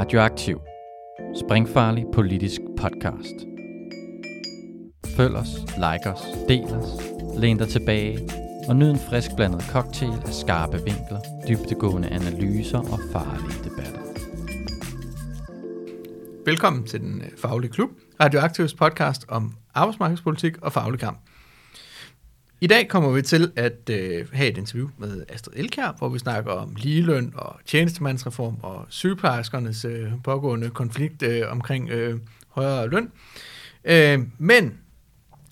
Radioaktiv. Springfarlig politisk podcast. Følg os, like os, del os, læn dig tilbage og nyd en frisk blandet cocktail af skarpe vinkler, dybtegående analyser og farlige debatter. Velkommen til den øh, faglige klub, Radioaktivs podcast om arbejdsmarkedspolitik og faglig kamp. I dag kommer vi til at øh, have et interview med Astrid Elkjær, hvor vi snakker om ligeløn og tjenestemandsreform og sygeplejerskernes øh, pågående konflikt øh, omkring øh, højere løn. Øh, men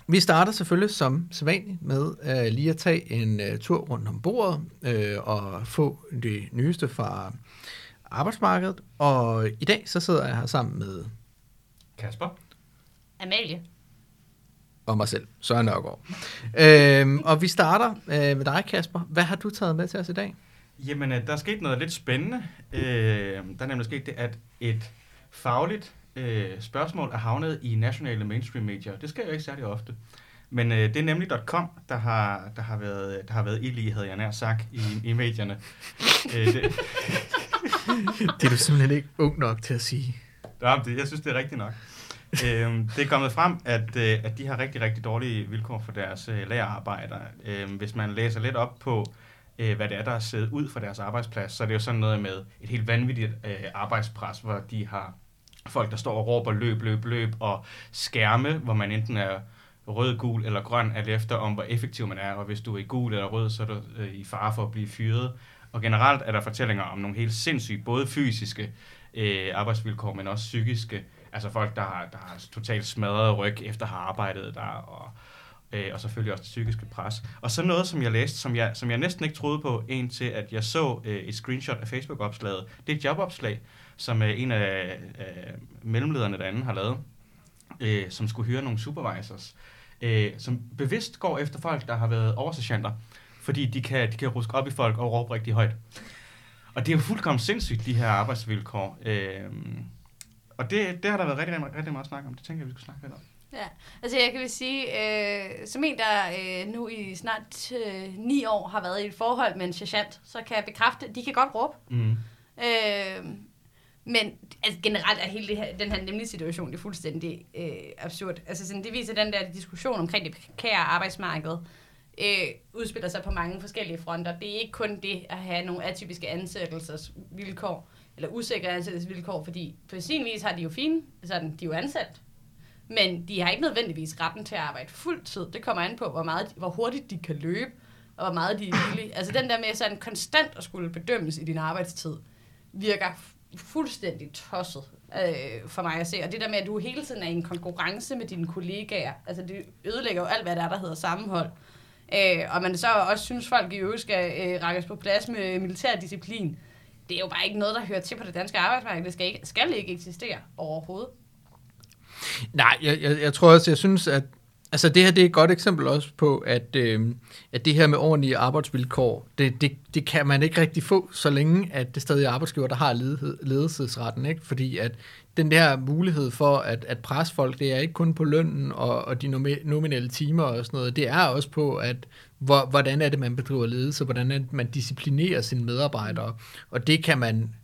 vi starter selvfølgelig som sædvanligt med øh, lige at tage en øh, tur rundt om bordet øh, og få det nyeste fra arbejdsmarkedet. Og i dag så sidder jeg her sammen med Kasper? Amalie. Og mig selv, Søren Nørgaard. øhm, og vi starter øh, med dig, Kasper. Hvad har du taget med til os i dag? Jamen, øh, der er sket noget lidt spændende. Øh, der er nemlig sket det, at et fagligt øh, spørgsmål er havnet i nationale mainstream medier. Det sker jo ikke særlig ofte. Men øh, det er nemlig .com, der har, der har været, der har været ild i, havde jeg nær sagt, i, i medierne. øh, det, Det er du simpelthen ikke ung nok til at sige. Ja, det, jeg synes, det er rigtigt nok. øhm, det er kommet frem, at, øh, at de har rigtig, rigtig dårlige vilkår for deres øh, lagerarbejdere. Øhm, hvis man læser lidt op på, øh, hvad det er, der er siddet ud for deres arbejdsplads, så er det jo sådan noget med et helt vanvittigt øh, arbejdspres, hvor de har folk, der står og råber løb, løb, løb, og skærme, hvor man enten er rød, gul eller grøn, alt efter om, hvor effektiv man er, og hvis du er i gul eller rød, så er du øh, i fare for at blive fyret. Og generelt er der fortællinger om nogle helt sindssyge, både fysiske øh, arbejdsvilkår, men også psykiske. Altså folk, der har, der har totalt smadret ryg efter at have arbejdet der, og, øh, og selvfølgelig også det psykiske pres. Og så noget, som jeg læste, som jeg, som jeg næsten ikke troede på, indtil at jeg så øh, et screenshot af Facebook-opslaget. Det er et jobopslag, som øh, en af øh, mellemlederne derinde har lavet, øh, som skulle hyre nogle supervisors, øh, som bevidst går efter folk, der har været oversergeanter, fordi de kan, de kan ruske op i folk og råbe rigtig højt. Og det er jo fuldkommen sindssygt, de her arbejdsvilkår. Øh, og det, det har der været rigtig, rigtig, rigtig meget snak om. Det tænker jeg, vi skulle snakke lidt om. Ja, altså jeg kan vil sige, øh, som en, der øh, nu i snart øh, ni år har været i et forhold med en sergeant, så kan jeg bekræfte, at de kan godt råbe. Mm. Øh, men altså, generelt er hele det her, den her nemlige situation, det er fuldstændig øh, absurd. Altså sådan, det viser den der diskussion omkring det prekære arbejdsmarked, øh, udspiller sig på mange forskellige fronter. Det er ikke kun det at have nogle atypiske ansættelsesvilkår, eller usikre ansættelsesvilkår, fordi på sin vis har de jo fine, sådan, de er jo ansat, men de har ikke nødvendigvis retten til at arbejde fuld tid. Det kommer an på, hvor, meget, hvor hurtigt de kan løbe, og hvor meget de er villige. Altså den der med sådan konstant at skulle bedømmes i din arbejdstid, virker fuldstændig tosset øh, for mig at se. Og det der med, at du hele tiden er i en konkurrence med dine kollegaer, altså det ødelægger jo alt, hvad der er, der hedder sammenhold. Øh, og man så også synes, folk i øvrigt skal øh, rækkes på plads med militær disciplin. Det er jo bare ikke noget, der hører til på det danske arbejdsmarked. Det skal ikke, skal ikke eksistere overhovedet. Nej, jeg, jeg, jeg tror også, jeg synes, at altså det her det er et godt eksempel også på, at, øh, at det her med ordentlige arbejdsvilkår, det, det, det kan man ikke rigtig få, så længe at det stadig er arbejdsgiver, der har ledelsesretten. Ikke? Fordi at den der mulighed for at, at presse folk, det er ikke kun på lønnen og, og de nominelle timer og sådan noget. Det er også på, at hvor, hvordan er det, man bedriver ledelse, hvordan er det, man disciplinerer sine medarbejdere. Og det kan man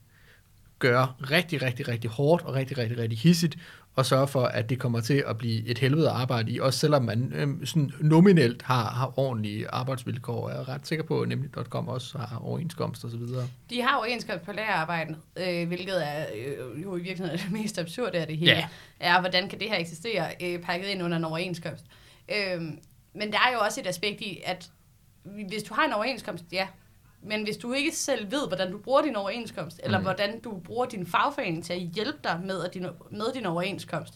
gøre rigtig, rigtig, rigtig hårdt og rigtig, rigtig, rigtig hissigt, og sørge for, at det kommer til at blive et helvede arbejde i, også selvom man øhm, sådan nominelt har, har ordentlige arbejdsvilkår. Jeg er ret sikker på, at nemlig.com også har overenskomst og så videre. De har overenskomst på lærerarbejden, øh, hvilket er øh, jo i virkeligheden det mest absurde af det hele, Ja. er, hvordan kan det her eksistere, øh, pakket ind under en overenskomst. Øh, men der er jo også et aspekt i, at hvis du har en overenskomst, ja, men hvis du ikke selv ved, hvordan du bruger din overenskomst, eller Mm. hvordan du bruger din fagforening til at hjælpe dig med, at din, med din overenskomst,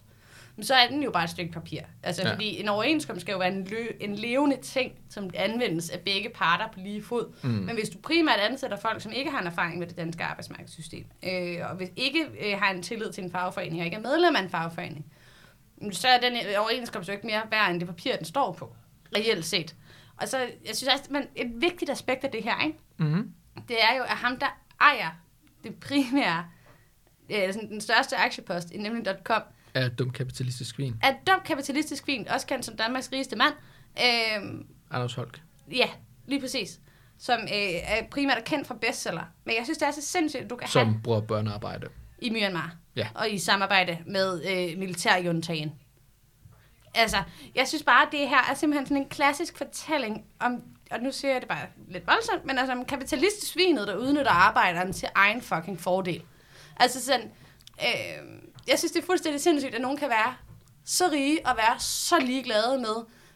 så er den jo bare et stykke papir. Altså, ja. fordi en overenskomst skal jo være en, lø, en levende ting, som anvendes af begge parter på lige fod. Mm. Men hvis du primært ansætter folk, som ikke har en erfaring med det danske arbejdsmarkedssystem, øh, og hvis ikke øh, har en tillid til en fagforening, og ikke er medlem af en fagforening, så er den overenskomst jo ikke mere værd, end det papir, den står på, reelt set. Og så, jeg synes også, men et vigtigt aspekt af det her, ikke? Mm-hmm. det er jo, at ham, der ejer det primære, øh, sådan den største aktiepost i nemlig.com, Er et dumt kapitalistisk svin. er et dumt kapitalistisk svin, også kendt som Danmarks rigeste mand. Øh, Anders Holk. ja, lige præcis. Som øh, er primært er kendt fra bestseller. Men jeg synes, det er så sindssygt, at du kan have... Som bruger børnearbejde. i Myanmar. Ja. Og i samarbejde med øh, militærjuntagen. Altså, jeg synes bare, at det her er simpelthen sådan en klassisk fortælling om, og nu siger jeg det bare lidt voldsomt, men altså om kapitalistisk svinet, der udnytter arbejderen til egen fucking fordel. Altså sådan, øh, jeg synes, det er fuldstændig sindssygt, at nogen kan være så rige og være så ligeglade med,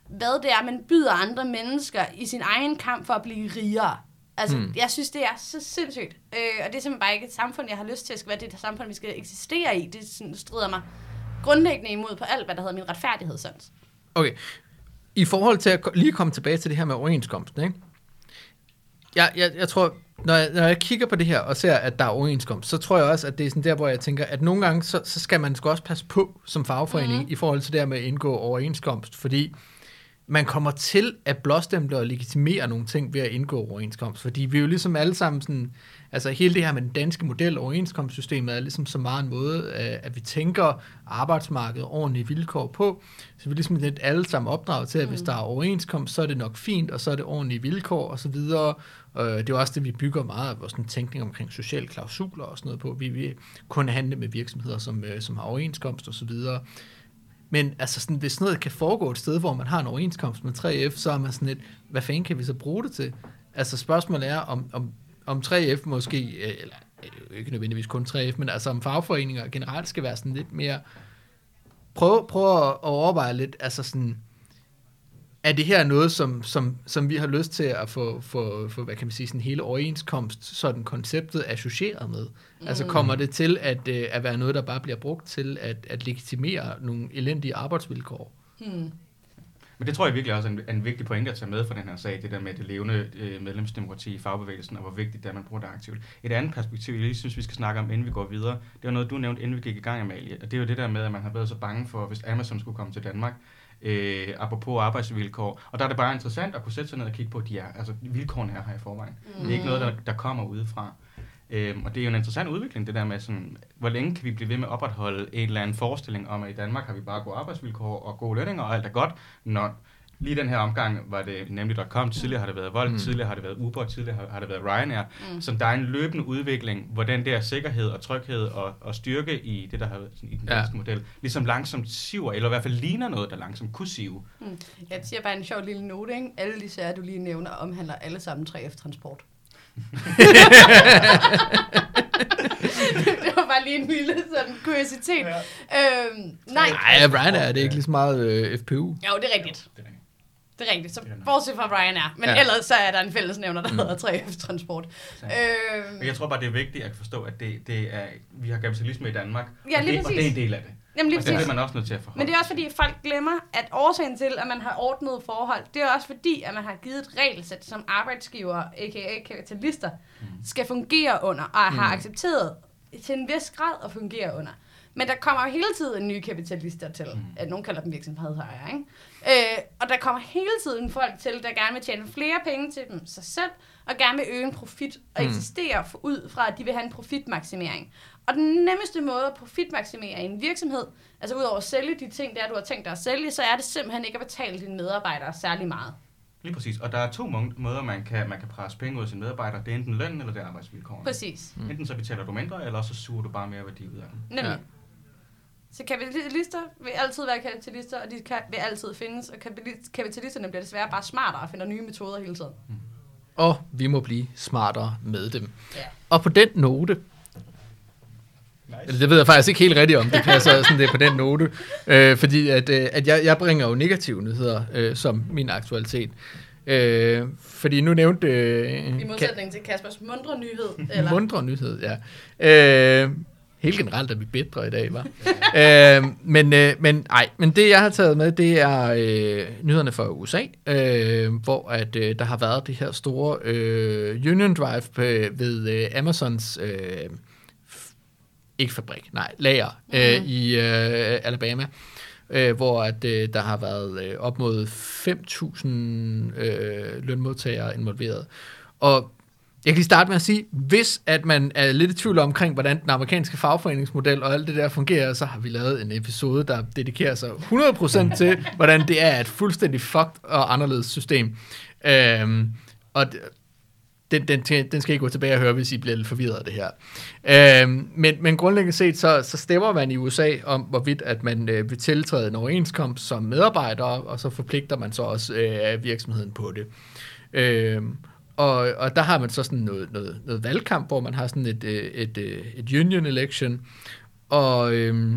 hvad det er, man byder andre mennesker i sin egen kamp for at blive rigere. Altså, mm. jeg synes, det er så sindssygt. Øh, og det er simpelthen bare ikke et samfund, jeg har lyst til at skal være det samfund, vi skal eksistere i. Det sådan, strider mig grundlæggende imod på alt, hvad der hedder min retfærdighedssans. Okay. I forhold til at lige komme tilbage til det her med overenskomsten, ikke? Jeg, jeg, jeg tror, når jeg, når jeg kigger på det her og ser, at der er overenskomst, så tror jeg også, at det er sådan der, hvor jeg tænker, at nogle gange, så, så skal man sgu også passe på som fagforening Mhm. mm. i forhold til det her med at indgå overenskomst, fordi man kommer til at blåstemple og legitimere nogle ting ved at indgå overenskomst, fordi vi er jo ligesom alle sammen sådan, altså hele det her med den danske model, overenskomstsystemet, er ligesom så meget en måde, øh, at vi tænker arbejdsmarkedet ordentlige vilkår på, så vi er ligesom lidt alle sammen opdraget til, at hvis der er overenskomst, så er det nok fint, og så er det ordentlige vilkår og så videre. Øh, Det er også det, vi bygger meget af vores tænkning omkring sociale klausuler og sådan noget på. Vi vil kun handle med virksomheder, som, øh, som har overenskomst og så videre. Men altså sådan, hvis noget kan foregå et sted, hvor man har en overenskomst med 3F, så er man sådan lidt, hvad fanden kan vi så bruge det til? Altså spørgsmålet er, om, om, om 3F måske, øh, eller øh, ikke nødvendigvis kun 3F, men altså om fagforeninger generelt skal være sådan lidt mere, prøv, prøv at overveje lidt, altså sådan, er det her noget, som, som, som vi har lyst til at få, få, få, hvad kan man sige, sådan hele overenskomst, sådan konceptet associeret med? Mm. Altså kommer det til at, øh, at være noget, der bare bliver brugt til at, at legitimere nogle elendige arbejdsvilkår? Hmm. Men det tror jeg virkelig også er en, er en vigtig pointe at tage med fra den her sag, det der med det levende øh, medlemsdemokrati i fagbevægelsen, og hvor vigtigt det er, at man bruger det aktivt. Et andet perspektiv, jeg lige synes, vi skal snakke om, inden vi går videre, det var noget, du nævnte, inden vi gik i gang, Amalie, og det er jo det der med, at man har været så bange for, hvis Amazon skulle komme til Danmark, øh, apropos arbejdsvilkår. Og der er det bare interessant at kunne sætte sig ned og kigge på, at de er, altså, vilkårene er her i forvejen. Mm. Det er ikke noget, der, der kommer udefra. Øhm, og det er jo en interessant udvikling, det der med, sådan, hvor længe kan vi blive ved med at opretholde en eller anden forestilling om, at i Danmark har vi bare gode arbejdsvilkår og gode lønninger, og alt er godt, når lige den her omgang var det nemlig .com, tidligere har det været Volt, Mm. mm. tidligere har det været Uber, tidligere har, har det været Ryanair, mm. så der er en løbende udvikling, hvor den der sikkerhed og tryghed og, og styrke i det, der har været sådan, i den Ja. danske model, ligesom langsomt siver, eller i hvert fald ligner noget, der langsomt kunne sive. Hmm. Jeg siger bare en sjov lille note, ikke? Alle de sager, du lige nævner, omhandler alle sammen 3F-transport. det var bare lige en lille sådan kuriositet. Ja. Øhm, nej. Nej, Brian er det ikke lige så meget øh, FPU. Jo, det er rigtigt. Det er rigtigt. Det er rigtigt. Så bortset fra Brian er. Men Ja. ellers så er der en fællesnævner, der mm. hedder 3F-transport. Så- Øhm, jeg tror bare, det er vigtigt at forstå, at det, det er, vi har kapitalisme i Danmark, Ja, og, lige det, og det er en del af det. Jamen lige og det præcis. er man også nødt til at forholde Men det er også fordi, folk glemmer, at årsagen til, at man har ordnet forhold, det er også fordi, at man har givet et regelsæt, som arbejdsgiver, a.k.a. kapitalister, mm. skal fungere under, og har Mm. accepteret til en vis grad at fungere under. Men der kommer hele tiden nye kapitalister til. Mm. At nogen kalder dem virksomhedsejere, ikke? Øh, og der kommer hele tiden folk til, der gerne vil tjene flere penge til dem sig selv, og gerne vil øge en profit, og Mm. eksistere for, ud fra, at de vil have en profitmaksimering. Og den nemmeste måde at profitmaksimere i en virksomhed, altså udover at sælge de ting, der du har tænkt dig at sælge, så er det simpelthen ikke at betale dine medarbejdere særlig meget. Lige præcis. Og der er to må- måder, man kan, man kan presse penge ud af sine medarbejdere. Det er enten løn, eller det er arbejdsvilkårene. Præcis. Mm. Enten så betaler du mindre, eller så suger du bare mere værdi ud af dem. Nemlig. Ja. Så kapitalister vil altid være kapitalister, og de kan, vil altid findes, og kapitali- kapitalisterne bliver desværre bare smartere og finder nye metoder hele tiden. Og vi må blive smartere med dem. Ja. Og på den note, eller det ved jeg faktisk ikke helt rigtigt om, det passer sådan det på den note, øh, fordi at, øh, at jeg, jeg bringer jo negative nyheder øh, som min aktualitet. Øh, fordi nu nævnte... Øh, I modsætning til Kaspers mundre nyhed. Eller? Mundre nyhed, ja. Øh, helt generelt er vi bedre i dag, var. øh, men, øh, men, ej, men det, jeg har taget med, det er øh, nyhederne fra USA, øh, hvor at, øh, der har været det her store øh, Union Drive på, ved øh, Amazons... Øh, ikke fabrik, nej, lager øh, Mhm. i øh, Alabama, øh, hvor at, øh, der har været øh, op mod 5.000 øh, lønmodtagere involveret. Og jeg kan lige starte med at sige, hvis at man er lidt i tvivl omkring, hvordan den amerikanske fagforeningsmodel og alt det der fungerer, så har vi lavet en episode, der dedikerer sig 100% til, hvordan det er et fuldstændig fucked og anderledes system. Øhm, og den, den, den skal I gå tilbage og høre, hvis I bliver lidt forvirret af det her. Øh, men, men grundlæggende set, så, så stemmer man i USA om, hvorvidt at man øh, vil tiltræde en overenskomst som medarbejder, og så forpligter man så også øh, virksomheden på det. Øh, og, og der har man så sådan noget, noget, noget valgkamp, hvor man har sådan et, øh, et, et, et union election, og øh,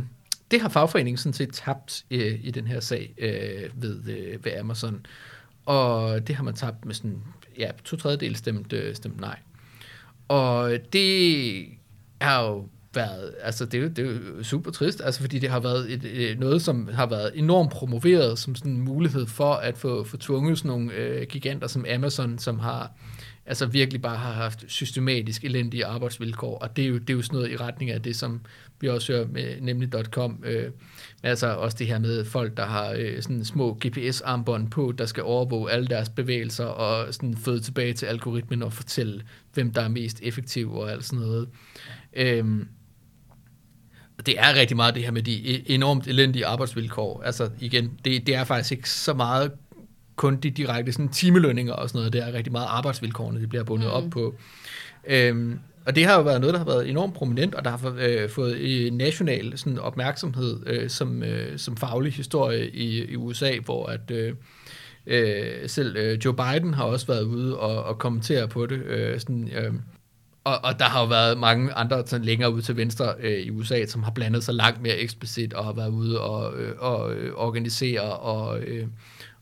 det har fagforeningen sådan set tabt øh, i den her sag øh, ved, øh, ved Amazon. Og det har man tabt med sådan, ja, to tredjedel stemt, stemte stemt nej. Og det har jo været, altså det er, jo, det er jo super trist, altså fordi det har været et, et, noget, som har været enormt promoveret som sådan en mulighed for at få, få tvunget sådan nogle øh, giganter som Amazon, som har altså virkelig bare har haft systematisk elendige arbejdsvilkår, og det er jo, det er jo sådan noget i retning af det, som vi også hører med nemlig.com, øh, altså også det her med folk, der har øh, sådan små GPS-armbånd på, der skal overvåge alle deres bevægelser og sådan føde tilbage til algoritmen og fortælle, hvem der er mest effektiv og alt sådan noget. Øhm, det er rigtig meget det her med de e- enormt elendige arbejdsvilkår. Altså igen, det, det er faktisk ikke så meget kun de direkte sådan timelønninger og sådan noget. Det er rigtig meget arbejdsvilkårene, det bliver bundet mm. op på. Øhm, og det har jo været noget, der har været enormt prominent, og der har øh, fået øh, national sådan, opmærksomhed øh, som, øh, som faglig historie i, i USA, hvor at øh, øh, selv øh, Joe Biden har også været ude og, og kommentere på det. Øh, sådan, øh, og, og der har jo været mange andre sådan længere ud til venstre øh, i USA, som har blandet sig langt mere eksplicit og har været ude og, øh, og øh, organisere og, øh,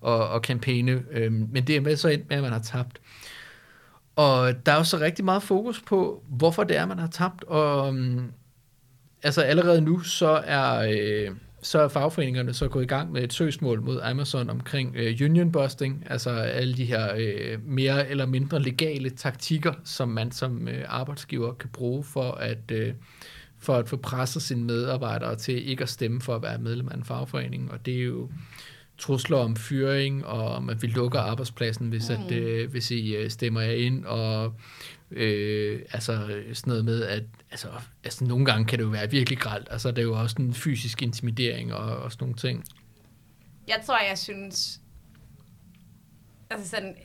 og, og kampagne. Øh, men det er med så ind med, at man har tabt. Og der er jo så rigtig meget fokus på, hvorfor det er, man har tabt. Og um, altså allerede nu, så er, øh, så er fagforeningerne så gået i gang med et søgsmål mod Amazon omkring øh, union busting, altså alle de her øh, mere eller mindre legale taktikker, som man som øh, arbejdsgiver kan bruge for at, øh, for at få presset sine medarbejdere til ikke at stemme for at være medlem af en fagforening. Og det er jo trusler om fyring, og om at vi lukker arbejdspladsen, hvis, mm. at, øh, hvis I øh, stemmer jer ind, og øh, altså sådan noget med, at altså, altså, nogle gange kan det jo være virkelig gralt. Altså, det er jo også en fysisk intimidering og, og sådan nogle ting. Jeg tror, jeg synes, altså sådan,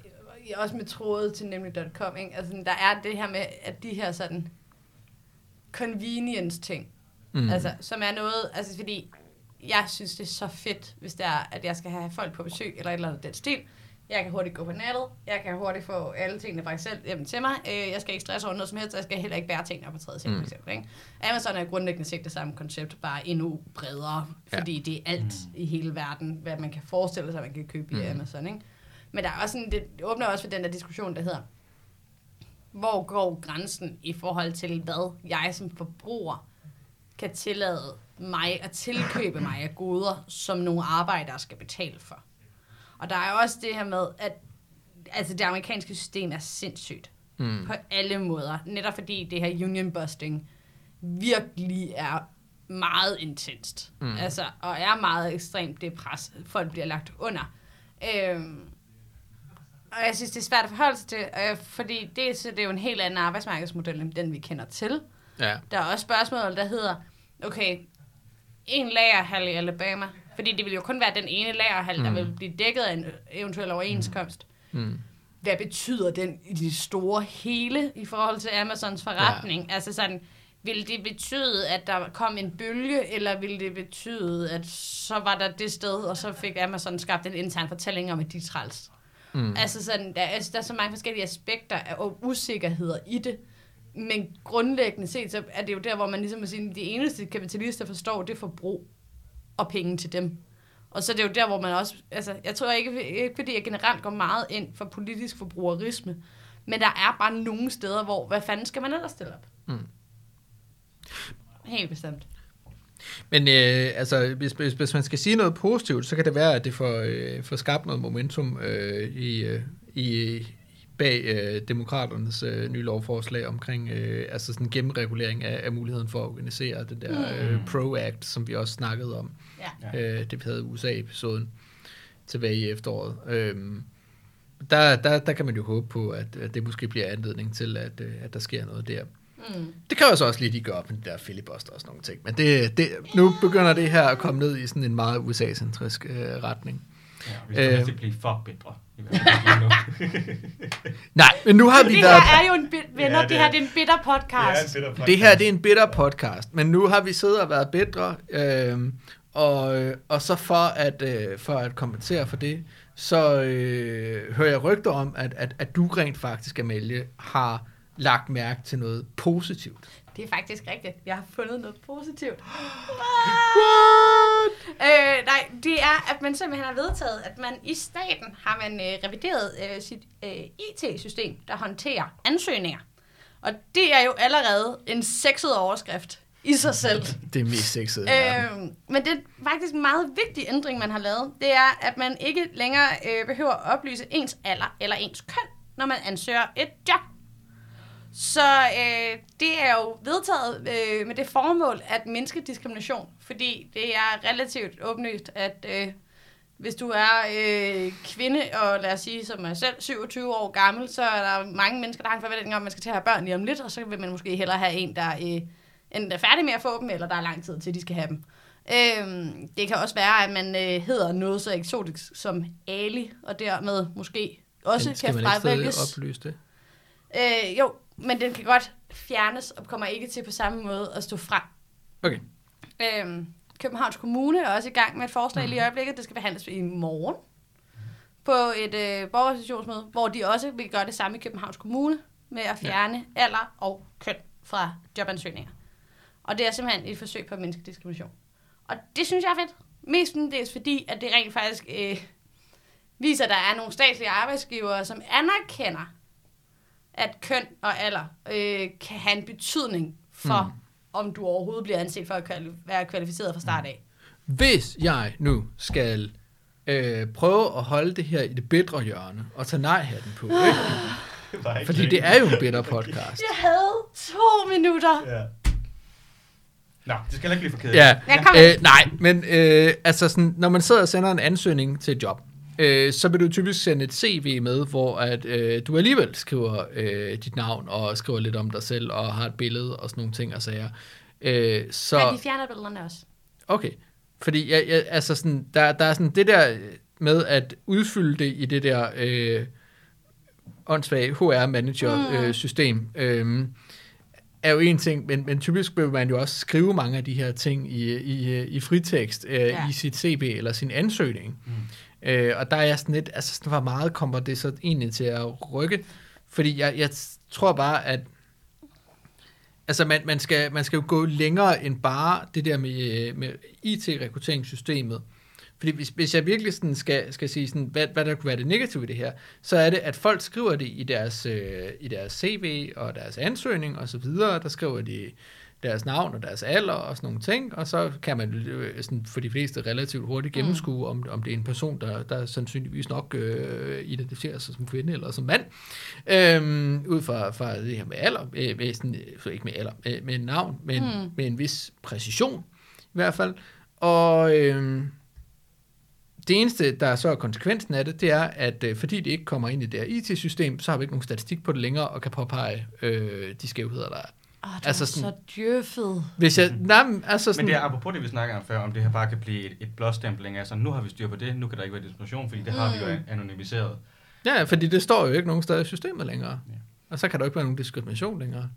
også med trådet til nemlig.com, ikke? Altså, der er det her med, at de her sådan convenience ting, mm. altså, som er noget, altså fordi jeg synes, det er så fedt, hvis det er, at jeg skal have folk på besøg, eller et eller andet den stil. Jeg kan hurtigt gå på nettet. Jeg kan hurtigt få alle tingene faktisk selv hjem til mig. Øh, jeg skal ikke stresse over noget som helst, og jeg skal heller ikke bære tingene op på tredje seng, mm. for eksempel. Ikke? Amazon er grundlæggende set det samme koncept, bare endnu bredere, fordi ja. det er alt mm. i hele verden, hvad man kan forestille sig, man kan købe mm. i Amazon. Ikke? Men der er også sådan, det åbner også for den der diskussion, der hedder, hvor går grænsen i forhold til, hvad jeg som forbruger kan tillade mig at tilkøbe mig af goder, som nogle arbejdere skal betale for. Og der er også det her med, at altså det amerikanske system er sindssygt. Mm. På alle måder. Netop fordi det her union busting virkelig er meget intenst. Mm. Altså, og er meget ekstremt det pres, folk bliver lagt under. Øhm, og jeg synes, det er svært at forholde sig til, øh, fordi det, så det er jo en helt anden arbejdsmarkedsmodel, end den vi kender til. Ja. Der er også spørgsmål, der hedder, okay, en lagerhal i Alabama, fordi det vil jo kun være den ene lagerhal, mm. der vil blive dækket af en eventuel overenskomst. Mm. Hvad betyder den i det store hele i forhold til Amazons forretning? Ja. Altså sådan, vil det betyde, at der kom en bølge, eller vil det betyde, at så var der det sted, og så fik Amazon skabt en intern fortælling om, at de træls? Mm. Altså sådan, der, altså, der er så mange forskellige aspekter og usikkerheder i det. Men grundlæggende set, så er det jo der, hvor man ligesom sige, de eneste kapitalister forstår, det er forbrug og penge til dem. Og så er det jo der, hvor man også, altså, jeg tror ikke, ikke fordi jeg generelt går meget ind for politisk forbrugerisme, men der er bare nogle steder, hvor, hvad fanden skal man ellers stille op? Mm. Helt bestemt. Men øh, altså, hvis, hvis, hvis man skal sige noget positivt, så kan det være, at det får, øh, får skabt noget momentum øh, i, øh, i, bag øh, demokraternes øh, nye lovforslag omkring øh, altså sådan gennemregulering af, af muligheden for at organisere den der mm. øh, PRO-Act, som vi også snakkede om. Ja. Øh, det havde USA-episoden tilbage i efteråret. Øhm, der, der, der kan man jo håbe på, at, at det måske bliver anledning til, at, øh, at der sker noget der. Mm. Det kræver så også lige, at de gør op med der filibuster og sådan nogle ting. Men det, det, nu begynder det her at komme ned i sådan en meget USA-centrisk øh, retning. Ja, vi skal Øh. ikke blive for bedre. Nej, men nu har vi Det været... her er jo en bit, venner, Ja, det, det her er- det er en bitter podcast. Det er en bitter Det her det er en bitter podcast, men nu har vi siddet og været bedre, øh, og, og så for at, øh, for at kompensere for det, så øh, hører jeg rygter om, at, at, at du rent faktisk, Amalie, har lagt mærke til noget positivt. Det er faktisk rigtigt. Jeg har fundet noget positivt. What? Øh, nej, det er, at man simpelthen har vedtaget, at man i staten har man øh, revideret øh, sit øh, IT-system, der håndterer ansøgninger. Og det er jo allerede en sexet overskrift i sig selv. Det er mest sexet. Øh, men det er faktisk en meget vigtig ændring, man har lavet. Det er, at man ikke længere øh, behøver at oplyse ens alder eller ens køn, når man ansøger et job. Så øh, det er jo vedtaget øh, med det formål at mindske diskrimination, fordi det er relativt åbenlyst, at øh, hvis du er øh, kvinde, og lad os sige som mig selv, 27 år gammel, så er der mange mennesker, der har en forventning om, at man skal til at have børn lige om lidt, og så vil man måske hellere have en, der øh, enten er færdig med at få dem, eller der er lang tid til, de skal have dem. Øhm, det kan også være, at man øh, hedder noget så eksotisk som Ali, og dermed måske også Men skal kan man ikke oplyse det? Øh, jo, men den kan godt fjernes og kommer ikke til på samme måde at stå frem. Okay. Øhm, Københavns Kommune er også i gang med et forslag lige i øjeblikket. Det skal behandles i morgen på et øh, borgerorganisationsmøde, hvor de også vil gøre det samme i Københavns Kommune med at fjerne ja. alder og køn fra jobansøgninger. Og det er simpelthen et forsøg på at mindske diskrimination. Og det synes jeg er fedt. Mest dels fordi, at det rent faktisk øh, viser, at der er nogle statslige arbejdsgivere, som anerkender, at køn og alder øh, kan have en betydning for, mm. om du overhovedet bliver anset for at kvali- være kvalificeret fra start af. Hvis jeg nu skal øh, prøve at holde det her i det bedre hjørne, og tage nej-hatten på, ikke? Det fordi det er jo en bedre podcast. Jeg havde to minutter. Ja. Nå, det skal heller ikke blive for kedeligt. Ja, Ja, øh, nej, men øh, altså sådan, når man sidder og sender en ansøgning til et job, øh, så vil du typisk sende et CV med, hvor at øh, du alligevel skriver øh, dit navn, og skriver lidt om dig selv, og har et billede, og sådan nogle ting og sager. Øh, så, Men de fjerner billederne også. Okay. Fordi jeg, jeg, altså sådan, der, der er sådan det der med at udfylde det i det der øh, åndssvage HR-manager-system, øh, er jo en ting, men, men typisk vil man jo også skrive mange af de her ting i, i, i fritekst øh, Ja. ja. i sit CV eller sin ansøgning. Mm. Øh, og der er jeg sådan lidt, altså sådan, hvor meget kommer det så egentlig til at rykke? Fordi jeg, jeg tror bare, at Altså, man, man, skal, man skal jo gå længere end bare det der med, øh, med IT-rekrutteringssystemet. Fordi hvis, hvis jeg virkelig sådan skal, skal sige, sådan, hvad, hvad der kunne være det negative i det her, så er det, at folk skriver det i deres, øh, i deres CV og deres ansøgning og så videre. Der skriver de deres navn og deres alder og sådan nogle ting, og så kan man øh, sådan, for de fleste relativt hurtigt gennemskue, om, om det er en person, der, der sandsynligvis nok øh, identificerer sig som kvinde eller som mand, øhm, ud fra, fra det her med alder, med sådan, øh, ikke med alder, med, med navn, men Mm. med en vis præcision i hvert fald. Og øhm, det eneste, der så er konsekvensen af det, det er, at øh, fordi det ikke kommer ind i det her IT-system, så har vi ikke nogen statistik på det længere, og kan påpege øh, de skævheder, der er. Åh, det Altså sådan- så djøffet. Hvis jeg, nej, men altså sådan, Men det er apropos det, vi snakker om før, om det her bare kan blive et, et blåstempling. Altså, nu har vi styr på det, nu kan der ikke være diskrimination, fordi det har vi jo Mm. anonymiseret. Ja, fordi det står jo ikke nogen steder i systemet længere. Ja. Og så kan der ikke være nogen diskrimination længere.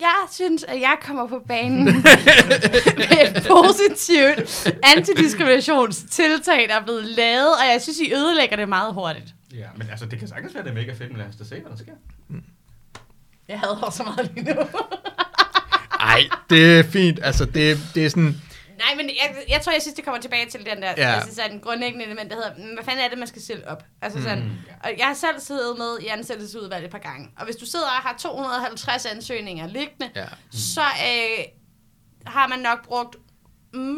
Jeg synes, at jeg kommer på banen med et positivt antidiskriminationstiltag, der er blevet lavet, og jeg synes, I ødelægger det meget hurtigt. Ja, men altså, det kan sagtens være, det er mega fedt, men lad os da se, hvad der sker. Jeg havde også så meget lige nu. Ej, det er fint. Altså, det, det er sådan... Nej, men jeg, jeg tror, jeg synes, det kommer tilbage til den der Ja. altså sådan, grundlæggende element, der hedder, mm, hvad fanden er det, man skal stille op? Altså sådan, Mm. og jeg har selv siddet med i ansættelsesudvalget et par gange, og hvis du sidder og har 250 ansøgninger liggende, Ja. så øh, har man nok brugt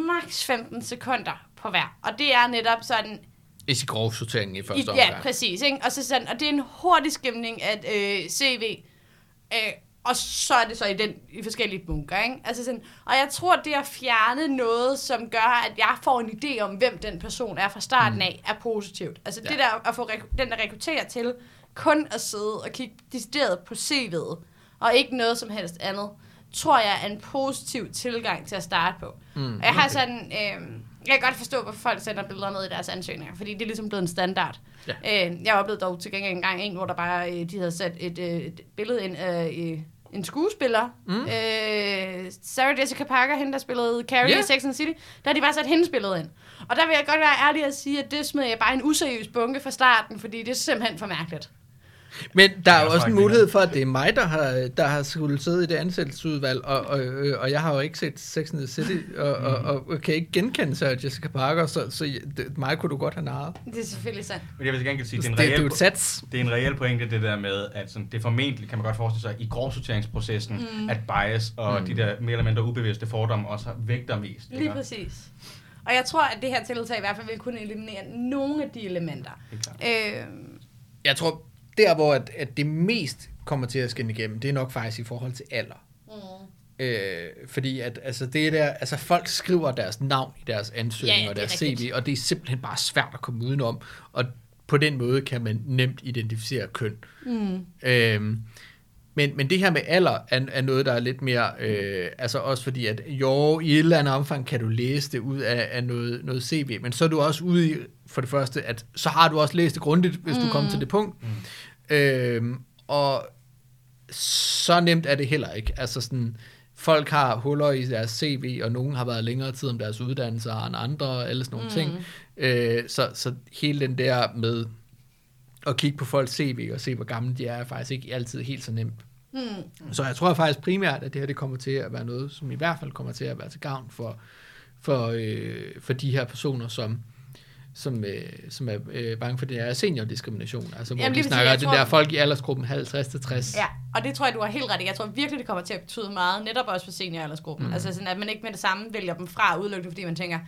maks 15 sekunder på hver. Og det er netop sådan, I sin grove sortering i første omgang. ja, præcis. Ikke? Og, så sådan, og det er en hurtig skimning af øh, CV. Øh, og så er det så i den i forskellige bunker, ikke? Altså sådan, og jeg tror, det at fjerne noget, som gør, at jeg får en idé om, hvem den person er fra starten af, er positivt. Altså Ja. det der at få den, der rekrutterer til, kun at sidde og kigge decideret på CV'et, og ikke noget som helst andet, tror jeg er en positiv tilgang til at starte på. Mm, Og jeg har okay. sådan, øh, Jeg kan godt forstå, hvorfor folk sender billeder med i deres ansøgninger, fordi det er ligesom blevet en standard. Ja. Øh, jeg oplevede dog til gengæld engang en, hvor der bare, øh, de havde sat et, øh, et billede ind af øh, en skuespiller. Mm. Øh, Sarah Jessica Parker, hende der spillede Carrie yeah. i Sex and the City, der har de bare sat hendes billede ind. Og der vil jeg godt være ærlig at sige, at det smed jeg bare en useriøs bunke fra starten, fordi det er simpelthen for mærkeligt. Men der er jo også en ikke, mulighed for, at det er mig, der har, der har skulle sidde i det ansættelsesudvalg, og, og, øh, og jeg har jo ikke set Sex and the City, og, og, og, og kan ikke genkende Sarah Jessica Parker, så, så det, mig kunne du godt have narret. Det er selvfølgelig sandt. Men jeg vil gengæld sige, Det, det det, er en det er reel, et sats. det er en reel pointe, det der med, at sådan, det formentlig, kan man godt forestille sig, i grovsorteringsprocessen, mm. at bias og mm. de der mere eller mindre ubevidste fordomme også vægter mest. Lige præcis. Og jeg tror, at det her tiltag i hvert fald vil kunne eliminere nogle af de elementer. Øh, Jeg tror, der hvor at, at det mest kommer til at skinne igennem, det er nok faktisk i forhold til alder. mm. Øh, fordi at altså det er der, altså folk skriver deres navn i deres ansøgning Ja, og er deres CV, og det er simpelthen bare svært at komme udenom, og på den måde kan man nemt identificere køn. Mm. Øhm, men, men det her med alder er, er noget, der er lidt mere, øh, altså også fordi, at jo, i et eller andet omfang kan du læse det ud af, af noget, noget CV, men så er du også ude i, for det første, at så har du også læst det grundigt, hvis mm. du kommer til det punkt. Mm. Øhm, og så nemt er det heller ikke. Altså sådan, folk har huller i deres CV, og nogen har været længere tid om deres uddannelse end andre, og alle sådan nogle mm. ting. Øh, så, så hele den der med at kigge på folks CV og se, hvor gamle de er, er faktisk ikke altid helt så nemt. Mm. Så jeg tror faktisk primært, at det her det kommer til at være noget, som i hvert fald kommer til at være til gavn for, for, øh, for de her personer, som, som, øh, som er øh, bange for det her seniordiskrimination. Altså hvor Jamen, vi snakker Jeg den tror- der folk i aldersgruppen 50-60. Ja, og det tror jeg, du har helt ret i. Jeg tror virkelig, det kommer til at betyde meget, netop også for senioraldersgruppen. Mm. Altså sådan, at man ikke med det samme vælger dem fra udelukkende, fordi man tænker,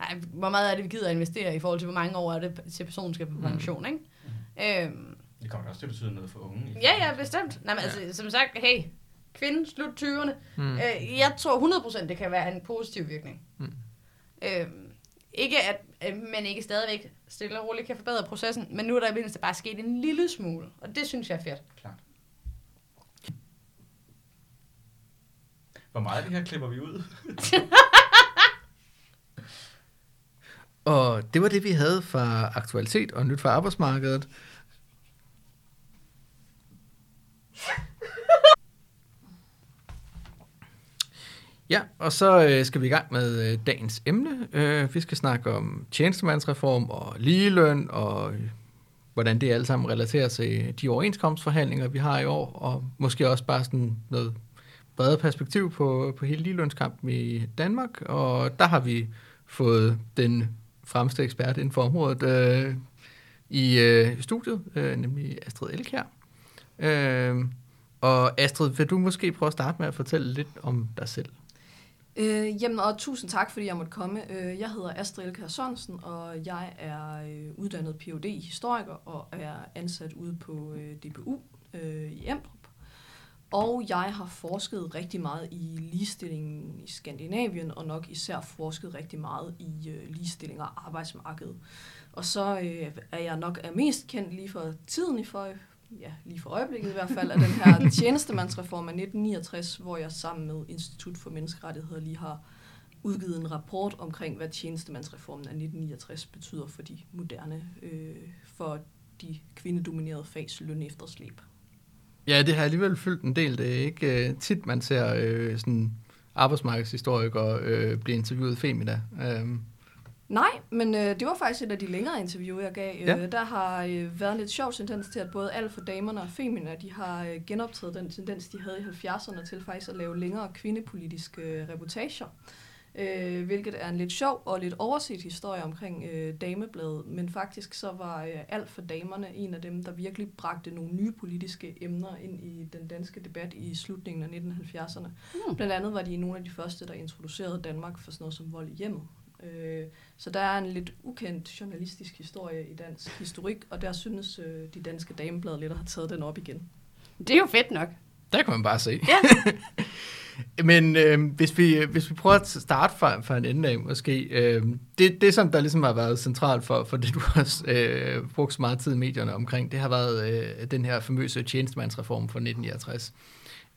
"Ej, hvor meget er det, vi gider at investere i forhold til, hvor mange år er det, til personen skal på pension, ikke? Øhm, Det kommer også til at betyde noget for unge. ja, ja, bestemt. Nej, men, altså, som sagt, hey, kvinde, slut 20'erne. Mm. Øh, jeg tror 100% det kan være en positiv virkning. Mm. Øhm, ikke at øh, man ikke stadigvæk stille og roligt kan forbedre processen, men nu er der i mindste bare sket en lille smule, og det synes jeg er fedt. Klart. Hvor meget af det her klipper vi ud? Og det var det, vi havde fra aktualitet og nyt fra arbejdsmarkedet. Ja, og så øh, skal vi i gang med øh, dagens emne. Øh, vi skal snakke om tjenestemandsreform og ligeløn, og øh, hvordan det alt sammen relaterer til de overenskomstforhandlinger, vi har i år, og måske også bare sådan noget bredere perspektiv på, på hele ligelønskampen i Danmark. Og der har vi fået den fremste ekspert inden for området øh, i øh, studiet, øh, nemlig Astrid Elkjær. Øh, og Astrid, vil du måske prøve at starte med at fortælle lidt om dig selv? Øh, jamen, og tusind tak, fordi jeg måtte komme. Øh, jeg hedder Astrid Elkær Sørensen, og jeg er øh, uddannet Ph.D. historiker og er ansat ude på øh, DPU øh, i Emdrup. Og jeg har forsket rigtig meget i ligestillingen i Skandinavien, og nok især forsket rigtig meget i øh, ligestilling og arbejdsmarkedet. Og så øh, er jeg nok er mest kendt lige for tiden i for, ja, lige for øjeblikket i hvert fald, af den her tjenestemandsreform af 1969, hvor jeg sammen med Institut for Menneskerettigheder lige har udgivet en rapport omkring, hvad tjenestemandsreformen af 1969 betyder for de moderne, øh, for de kvindedominerede fags lønefterslæb. Ja, det har alligevel fyldt en del. Det er ikke øh, tit, man ser øh, sådan arbejdsmarkedshistorikere øh, blive interviewet femina. Øhm, Nej, men øh, det var faktisk et af de længere interview, jeg gav. Ja. Øh, der har øh, været en lidt sjov tendens til, at både alt for damerne og Femina, de har øh, genoptaget den tendens, de havde i 70'erne til faktisk at lave længere kvindepolitiske øh, reportager. Øh, hvilket er en lidt sjov og lidt overset historie omkring øh, damebladet, men faktisk så var øh, alt for damerne en af dem, der virkelig bragte nogle nye politiske emner ind i den danske debat i slutningen af 1970'erne. Mm. Blandt andet var de nogle af de første, der introducerede Danmark for sådan noget som vold i hjemmet. Øh, så der er en lidt ukendt journalistisk historie i dansk historik, og der synes øh, de danske dameblade lidt at have taget den op igen. Det er jo fedt nok. der kan man bare se. Ja. Men øh, hvis, vi, hvis vi prøver at starte fra, fra en ende af, måske. Øh, det, det, som der ligesom har været centralt for, for det, du har øh, brugt så meget tid i medierne omkring, det har været øh, den her famøse tjenestemandsreform fra 1969.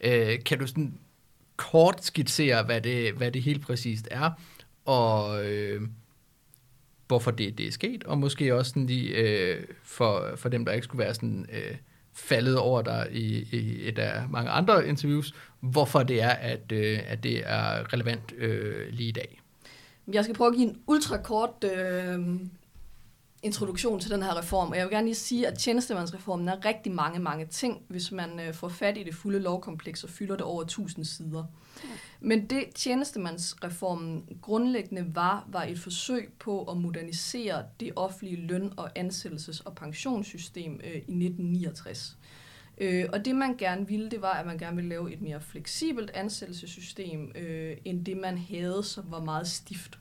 Øh, kan du sådan kort skitsere, hvad det, hvad det helt præcist er, og, øh, hvorfor det, det er sket, og måske også sådan lige, øh, for, for dem, der ikke skulle være sådan, øh, faldet over der i, i et af mange andre interviews, hvorfor det er, at, øh, at det er relevant øh, lige i dag. Jeg skal prøve at give en ultrakort øh, introduktion til den her reform, og jeg vil gerne lige sige, at tjenestemandsreformen er rigtig mange, mange ting, hvis man øh, får fat i det fulde lovkompleks og fylder det over 1000 sider. Men det tjenestemandsreformen grundlæggende var, var et forsøg på at modernisere det offentlige løn- og ansættelses- og pensionssystem øh, i 1969. Øh, og det man gerne ville, det var, at man gerne ville lave et mere fleksibelt ansættelsessystem, øh, end det man havde, som var meget stift.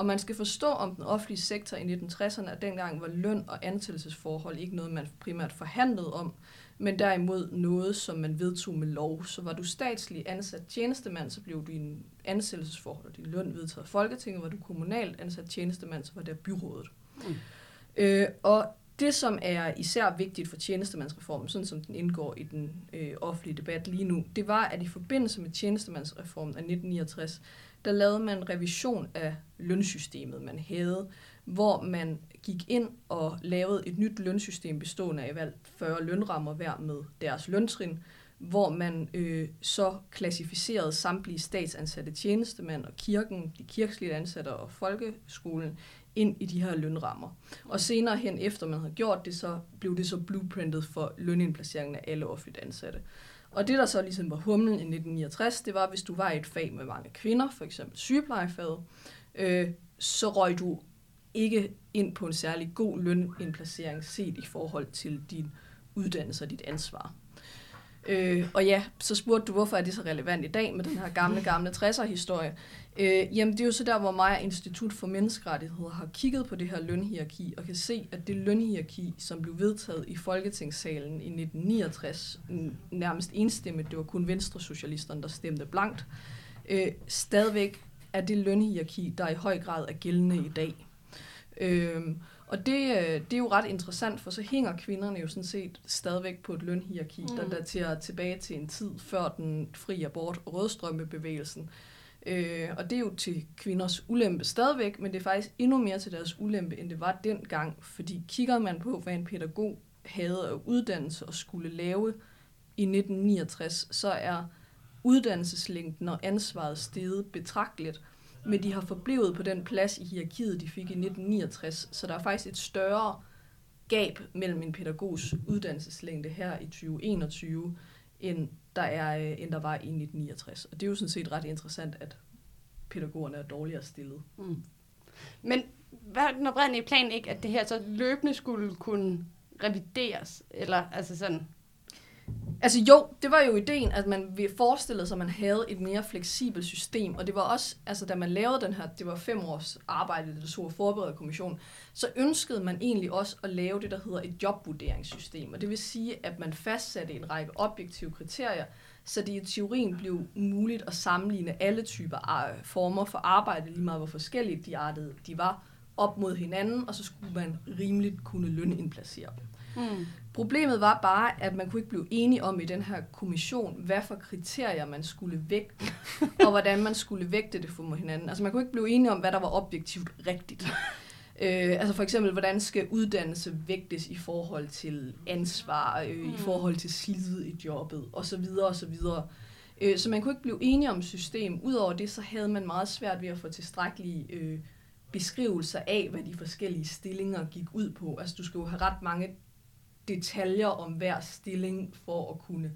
Og man skal forstå om den offentlige sektor i 1960'erne, at dengang var løn og ansættelsesforhold ikke noget, man primært forhandlede om, men derimod noget, som man vedtog med lov. Så var du statslig ansat tjenestemand, så blev din ansættelsesforhold og din løn vedtaget af Folketinget. Var du kommunalt ansat tjenestemand, så var det byrådet. Mm. Øh, og det, som er især vigtigt for tjenestemandsreformen, sådan som den indgår i den øh, offentlige debat lige nu, det var, at i forbindelse med tjenestemandsreformen af 1969, der lavede man en revision af lønsystemet, man havde, hvor man gik ind og lavede et nyt lønsystem bestående af valgt 40 lønrammer hver med deres løntrin, hvor man øh, så klassificerede samtlige statsansatte tjenestemænd og kirken, de kirkelige ansatte og folkeskolen ind i de her lønrammer. Og senere hen, efter man havde gjort det, så blev det så blueprintet for lønindplaceringen af alle offentligt ansatte. Og det, der så ligesom var humlen i 1969, det var, hvis du var i et fag med mange kvinder, for eksempel sygeplejefaget, øh, så røg du ikke ind på en særlig god lønindplacering set i forhold til din uddannelse og dit ansvar. Øh, og ja, så spurgte du, hvorfor er det så relevant i dag med den her gamle, gamle 60'er-historie. Øh, jamen, det er jo så der, hvor mig og Institut for Menneskerettigheder har kigget på det her lønhierarki, og kan se, at det lønhierarki, som blev vedtaget i Folketingssalen i 1969, nærmest enstemmigt, det var kun Venstre-socialisterne, der stemte blankt, øh, stadigvæk er det lønhierarki, der i høj grad er gældende i dag. Øh, og det, øh, det er jo ret interessant, for så hænger kvinderne jo sådan set stadigvæk på et lønhierarki, mm. der daterer tilbage til en tid før den fri abort og rødstrømmebevægelsen. Øh, og det er jo til kvinders ulempe stadigvæk, men det er faktisk endnu mere til deres ulempe, end det var dengang. Fordi kigger man på, hvad en pædagog havde af uddannelse og skulle lave i 1969, så er uddannelseslængden og ansvaret steget betragteligt men de har forblevet på den plads i hierarkiet, de fik i 1969, så der er faktisk et større gab mellem en pædagogs uddannelseslængde her i 2021, end der, er, øh, end der var i 1969. Og det er jo sådan set ret interessant, at pædagogerne er dårligere stillet. Mm. Men hvad er den oprindelige plan ikke, at det her så løbende skulle kunne revideres? Eller altså sådan, Altså jo, det var jo ideen, at man forestillede sig, at man havde et mere fleksibelt system, og det var også, altså da man lavede den her, det var fem års arbejde, det store forberedte kommission, så ønskede man egentlig også at lave det, der hedder et jobvurderingssystem, og det vil sige, at man fastsatte en række objektive kriterier, så det i teorien blev muligt at sammenligne alle typer øh, former for arbejde, lige meget hvor forskellige de artede de var, op mod hinanden, og så skulle man rimeligt kunne lønindplacere dem. Mm. Problemet var bare, at man kunne ikke blive enige om i den her kommission, hvad for kriterier man skulle vægte, og hvordan man skulle vægte det for hinanden. Altså man kunne ikke blive enige om, hvad der var objektivt rigtigt. Øh, altså for eksempel, hvordan skal uddannelse vægtes i forhold til ansvar, øh, mm. i forhold til slid i jobbet, osv. osv. Øh, så man kunne ikke blive enige om system. Udover det, så havde man meget svært ved at få tilstrækkelige øh, beskrivelser af, hvad de forskellige stillinger gik ud på. Altså du skulle have ret mange detaljer om hver stilling for at kunne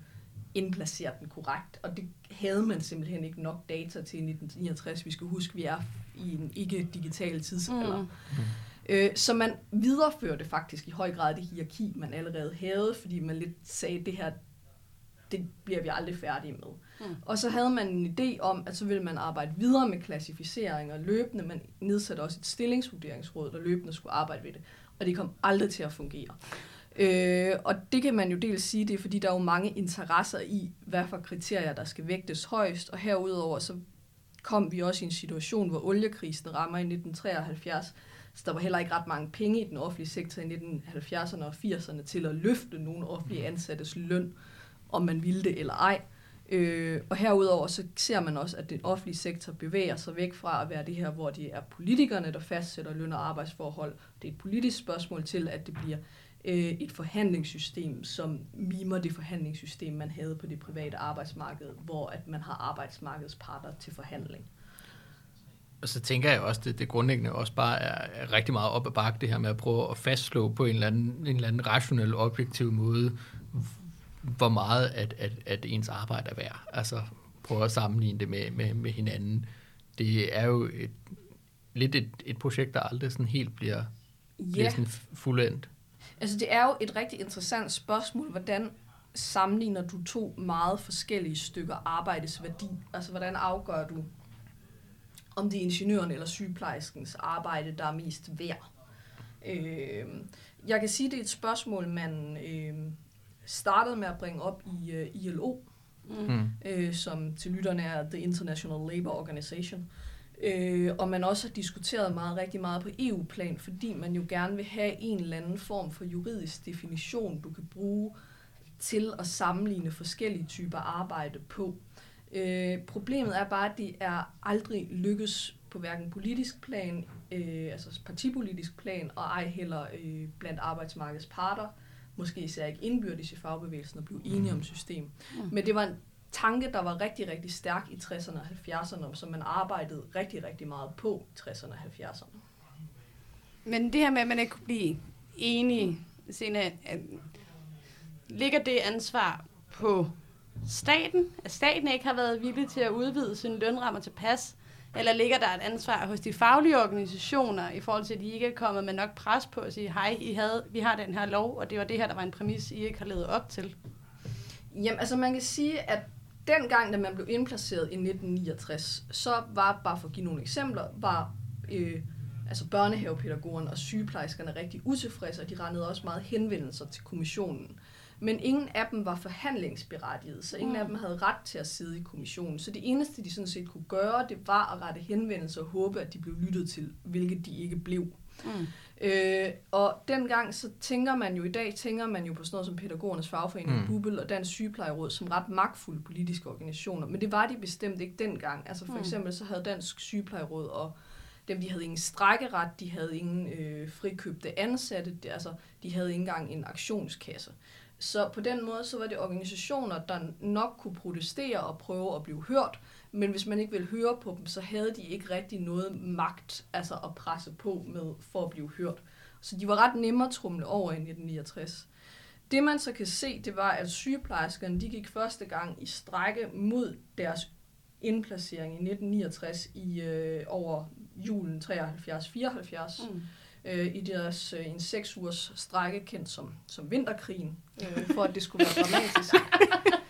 indplacere den korrekt. Og det havde man simpelthen ikke nok data til i 1969. Vi skal huske, vi er i en ikke-digital tidsalder. Mm. Øh, så man videreførte faktisk i høj grad det hierarki, man allerede havde, fordi man lidt sagde, at det her, det bliver vi aldrig færdige med. Mm. Og så havde man en idé om, at så ville man arbejde videre med klassificeringer løbende. Man nedsatte også et stillingsvurderingsråd, der løbende skulle arbejde ved det. Og det kom aldrig til at fungere. Øh, og det kan man jo dels sige, det er fordi, der er jo mange interesser i, hvad for kriterier, der skal vægtes højst, og herudover så kom vi også i en situation, hvor oliekrisen rammer i 1973, så der var heller ikke ret mange penge i den offentlige sektor i 1970'erne og 80'erne til at løfte nogle offentlige ansattes løn, om man ville det eller ej. Øh, og herudover så ser man også, at den offentlige sektor bevæger sig væk fra at være det her, hvor det er politikerne, der fastsætter løn- og arbejdsforhold. Det er et politisk spørgsmål til, at det bliver øh, et forhandlingssystem, som mimer det forhandlingssystem, man havde på det private arbejdsmarked, hvor at man har arbejdsmarkedsparter til forhandling. Og så tænker jeg også, at det, det grundlæggende også bare er, rigtig meget op ad bakke, det her med at prøve at fastslå på en eller anden, en eller anden rationel, objektiv måde, hvor meget at, at, at ens arbejde er værd. Altså prøve at sammenligne det med, med, med hinanden. Det er jo et, lidt et, et projekt, der aldrig sådan helt bliver, bliver sådan fuldendt. Altså det er jo et rigtig interessant spørgsmål, hvordan sammenligner du to meget forskellige stykker arbejdsværdi? Altså hvordan afgør du, om det er ingeniøren eller sygeplejerskens arbejde, der er mest værd? Øh, jeg kan sige, det er et spørgsmål, man øh, startede med at bringe op i øh, ILO, mm. øh, som til lytterne er The International Labour Organization. Øh, og man også har diskuteret meget, rigtig meget på EU-plan, fordi man jo gerne vil have en eller anden form for juridisk definition, du kan bruge til at sammenligne forskellige typer arbejde på. Øh, problemet er bare, at det er aldrig lykkes på hverken politisk plan, øh, altså partipolitisk plan, og ej heller øh, blandt arbejdsmarkedets parter, måske især ikke indbyrdes i fagbevægelsen, at blive enige om system. Mm. Men det var en tanke, der var rigtig, rigtig stærk i 60'erne og 70'erne, som man arbejdede rigtig, rigtig meget på i 60'erne og 70'erne. Men det her med, at man ikke kunne blive enige, senere, at, ligger det ansvar på staten, at staten ikke har været villig til at udvide sine lønrammer til pas, eller ligger der et ansvar hos de faglige organisationer i forhold til, at de ikke er kommet med nok pres på at sige, hej, I havde, vi har den her lov, og det var det her, der var en præmis, I ikke har levet op til? Jamen, altså man kan sige, at dengang, da man blev indplaceret i 1969, så var, bare for at give nogle eksempler, var øh, altså børnehavepædagogerne og sygeplejerskerne rigtig utilfredse, og de rendede også meget henvendelser til kommissionen. Men ingen af dem var forhandlingsberettiget, så ingen mm. af dem havde ret til at sidde i kommissionen. Så det eneste, de sådan set kunne gøre, det var at rette henvendelser og håbe, at de blev lyttet til, hvilket de ikke blev. Mm. Øh, og dengang, så tænker man jo i dag, tænker man jo på sådan noget som pædagogernes fagforening, mm. Bubel og Dansk Sygeplejeråd som ret magtfulde politiske organisationer. Men det var de bestemt ikke dengang. Altså for mm. eksempel så havde Dansk Sygeplejeråd og dem, de havde ingen strækkeret, de havde ingen øh, frikøbte ansatte, de, altså, de havde ikke engang en aktionskasse. Så på den måde, så var det organisationer, der nok kunne protestere og prøve at blive hørt, men hvis man ikke ville høre på dem, så havde de ikke rigtig noget magt altså at presse på med for at blive hørt. Så de var ret nemme at trumle over i 1969. Det man så kan se, det var, at sygeplejerskerne de gik første gang i strække mod deres indplacering i 1969 i øh, over julen 73-74. Mm øh, i deres øh, en seks ugers strække, kendt som, som vinterkrigen, øh, for at det skulle være dramatisk.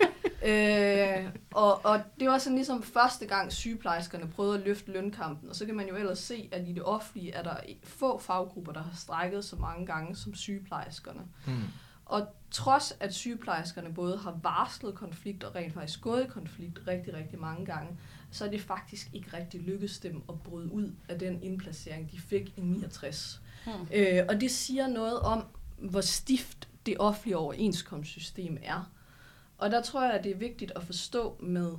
øh, og, og det var sådan ligesom første gang sygeplejerskerne prøvede at løfte lønkampen, og så kan man jo ellers se, at i det offentlige er der få faggrupper, der har strækket så mange gange som sygeplejerskerne. Mm. Og trods at sygeplejerskerne både har varslet konflikt og rent faktisk gået i konflikt rigtig, rigtig mange gange, så er det faktisk ikke rigtig lykkedes dem at bryde ud af den indplacering, de fik i 69. Hmm. Øh, og det siger noget om, hvor stift det offentlige overenskomstsystem er. Og der tror jeg, at det er vigtigt at forstå med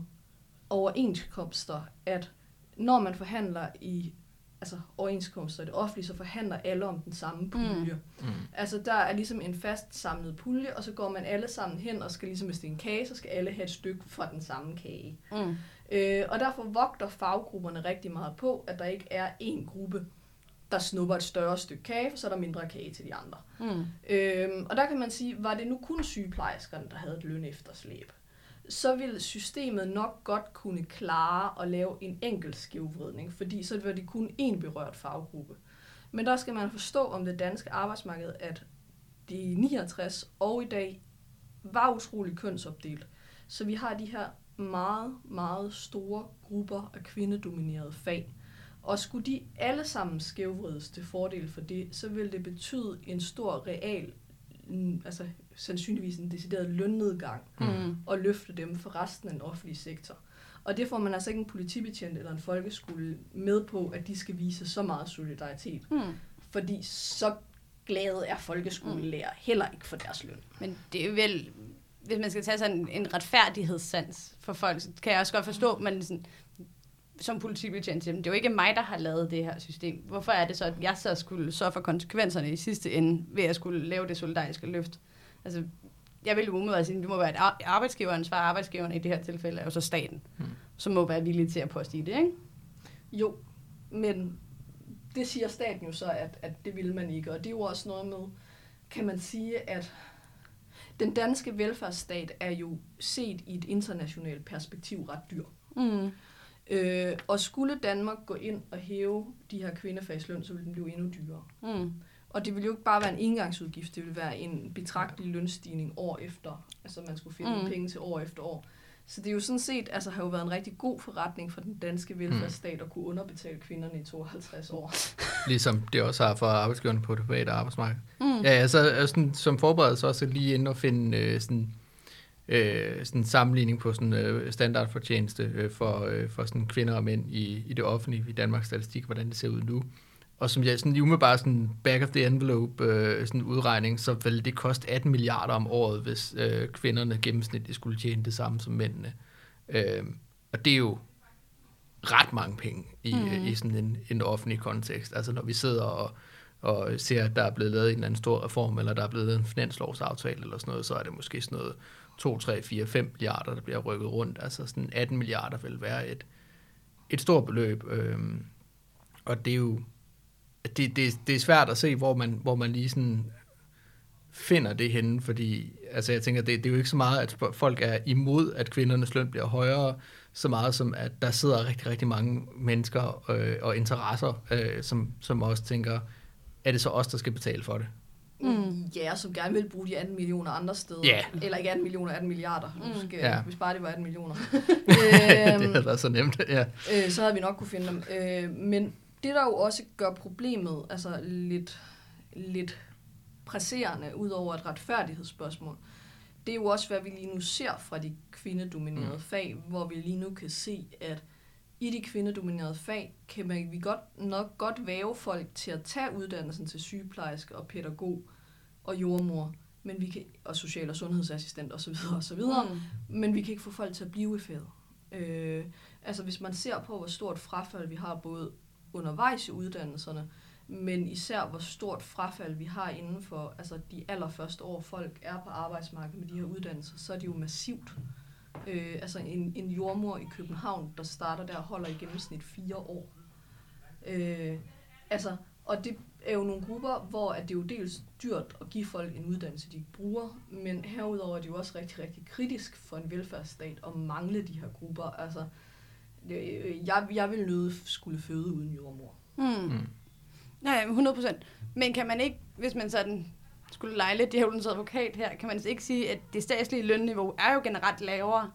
overenskomster, at når man forhandler i altså overenskomster i det offentlige, så forhandler alle om den samme pulje. Mm. Mm. Altså der er ligesom en fast samlet pulje, og så går man alle sammen hen og skal ligesom, hvis det er en kage, så skal alle have et stykke fra den samme kage. Mm. Øh, og derfor vogter faggrupperne rigtig meget på, at der ikke er én gruppe, der snupper et større stykke kage, for så er der mindre kage til de andre. Mm. Øhm, og der kan man sige, var det nu kun sygeplejerskerne, der havde et løn efterslæb, så ville systemet nok godt kunne klare at lave en enkelt skævvridning, fordi så var det kun én berørt faggruppe. Men der skal man forstå om det danske arbejdsmarked, at det i 69 og i dag var utrolig kønsopdelt. Så vi har de her meget, meget store grupper af kvindedominerede fag. Og skulle de alle sammen skævvrides til fordel for det, så vil det betyde en stor real, mm, altså sandsynligvis en decideret lønnedgang, mm. og løfte dem for resten af den offentlige sektor. Og det får man altså ikke en politibetjent eller en folkeskole med på, at de skal vise så meget solidaritet. Mm. Fordi så glade er folkeskolelærer mm. heller ikke for deres løn. Men det er vel, hvis man skal tage sådan en retfærdighedssans, for folk, så kan jeg også godt forstå, men sådan, som politibetjent, jamen, det er jo ikke mig, der har lavet det her system. Hvorfor er det så, at jeg så skulle så for konsekvenserne i sidste ende, ved at skulle lave det solidariske løft? Altså, jeg vil jo umiddelbart sige, at det må være et ar- arbejdsgiveransvar. Arbejdsgiveren i det her tilfælde er jo så staten, Hmm. som må være villig til at poste i det, ikke? Jo, men det siger staten jo så, at, at det vil man ikke. Og det er jo også noget med, kan man sige, at den danske velfærdsstat er jo set i et internationalt perspektiv ret dyr. Mm. Øh, og skulle Danmark gå ind og hæve de her kvindefagsløn, så ville den blive endnu dyrere. Mm. Og det ville jo ikke bare være en engangsudgift, det ville være en betragtelig lønstigning år efter. Altså man skulle finde Mm. mm. penge til år efter år. Så det er jo sådan set, altså har jo været en rigtig god forretning for den danske velfærdsstat at kunne underbetale kvinderne i 52 år. Ligesom det også har for arbejdsgiverne på det private arbejdsmarked. Mm. Ja, altså sådan, som forberedelse også lige ind og finde øh, sådan, øh, sådan en sammenligning på sådan øh, standardfortjeneste øh, for, øh, for sådan kvinder og mænd i, i det offentlige i Danmarks statistik, hvordan det ser ud nu. Og som jeg sådan umiddelbart sådan back of the envelope øh, sådan udregning, så vil det koste 18 milliarder om året, hvis øh, kvinderne gennemsnitligt skulle tjene det samme som mændene. Øh, og det er jo ret mange penge i, mm. i sådan en, en offentlig kontekst. Altså når vi sidder og, og ser, at der er blevet lavet en eller anden stor reform, eller der er blevet lavet en finanslovsaftale eller sådan noget, så er det måske sådan noget 2, 3, 4, 5 milliarder, der bliver rykket rundt. Altså sådan 18 milliarder vil være et, et stort beløb. Øhm, og det er jo det, det, det er svært at se, hvor man, hvor man lige sådan finder det henne, fordi altså jeg tænker, det, det er jo ikke så meget, at folk er imod, at kvindernes løn bliver højere, så meget som, at der sidder rigtig, rigtig mange mennesker øh, og interesser, øh, som, som også tænker, er det så os, der skal betale for det? Mm. Ja, som gerne vil bruge de 18 millioner andre steder. Ja. Eller ikke 18 millioner, 18 milliarder. Mm. Nu skal, Ja. Hvis bare det var 18 millioner. det øhm, havde været så nemt, ja. øh, så havde vi nok kunne finde dem. Øh, men det, der jo også gør problemet altså lidt, lidt presserende, ud over et retfærdighedsspørgsmål, det er jo også, hvad vi lige nu ser fra de kvindedominerede Mm. fag, hvor vi lige nu kan se, at i de kvindedominerede fag kan man, vi godt, nok godt væve folk til at tage uddannelsen til sygeplejerske og pædagog og jordmor, men vi kan, og social- og sundhedsassistent osv. osv. Mm. Men vi kan ikke få folk til at blive i faget. Øh, altså hvis man ser på, hvor stort frafald vi har både undervejs i uddannelserne, men især hvor stort frafald vi har inden for altså de allerførste år, folk er på arbejdsmarkedet med de her uddannelser, så er det jo massivt. Øh, altså en, en jordmor i København, der starter der, holder i gennemsnit fire år. Øh, altså, og det er jo nogle grupper, hvor at det er jo dels dyrt at give folk en uddannelse, de ikke bruger, men herudover er det jo også rigtig, rigtig kritisk for en velfærdsstat at mangle de her grupper. Altså, det- jeg, jeg vil nøde skulle føde uden jordmor. Mm. Mm. Nej, 100 procent. Men kan man ikke, hvis man sådan skulle lege lidt djævelens advokat her, kan man ikke sige, at det statslige lønniveau er jo generelt lavere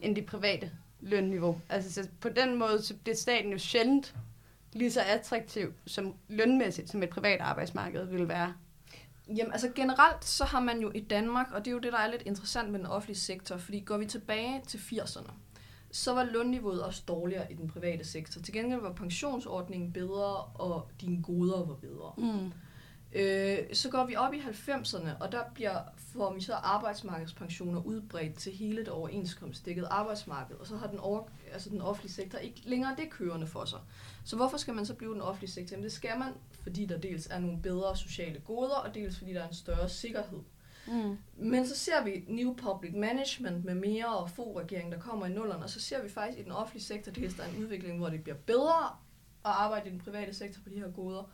end det private lønniveau. Altså så på den måde, så det er staten jo sjældent lige så attraktiv som lønmæssigt, som et privat arbejdsmarked vil være. Jamen altså generelt, så har man jo i Danmark, og det er jo det, der er lidt interessant med den offentlige sektor, fordi går vi tilbage til 80'erne, så var lønniveauet også dårligere i den private sektor. Til gengæld var pensionsordningen bedre, og dine goder var bedre. Mm. Øh, så går vi op i 90'erne, og der bliver, får vi så arbejdsmarkedspensioner udbredt til hele det overenskomstdækkede arbejdsmarked, og så har den, over, altså den offentlige sektor ikke længere det kørende for sig. Så hvorfor skal man så blive den offentlige sektor? Jamen det skal man, fordi der dels er nogle bedre sociale goder, og dels fordi der er en større sikkerhed. Mm. Men så ser vi New Public Management med mere og få regering, der kommer i nullerne, og så ser vi faktisk i den offentlige sektor, dels der er en udvikling, hvor det bliver bedre at arbejde i den private sektor på de her goder,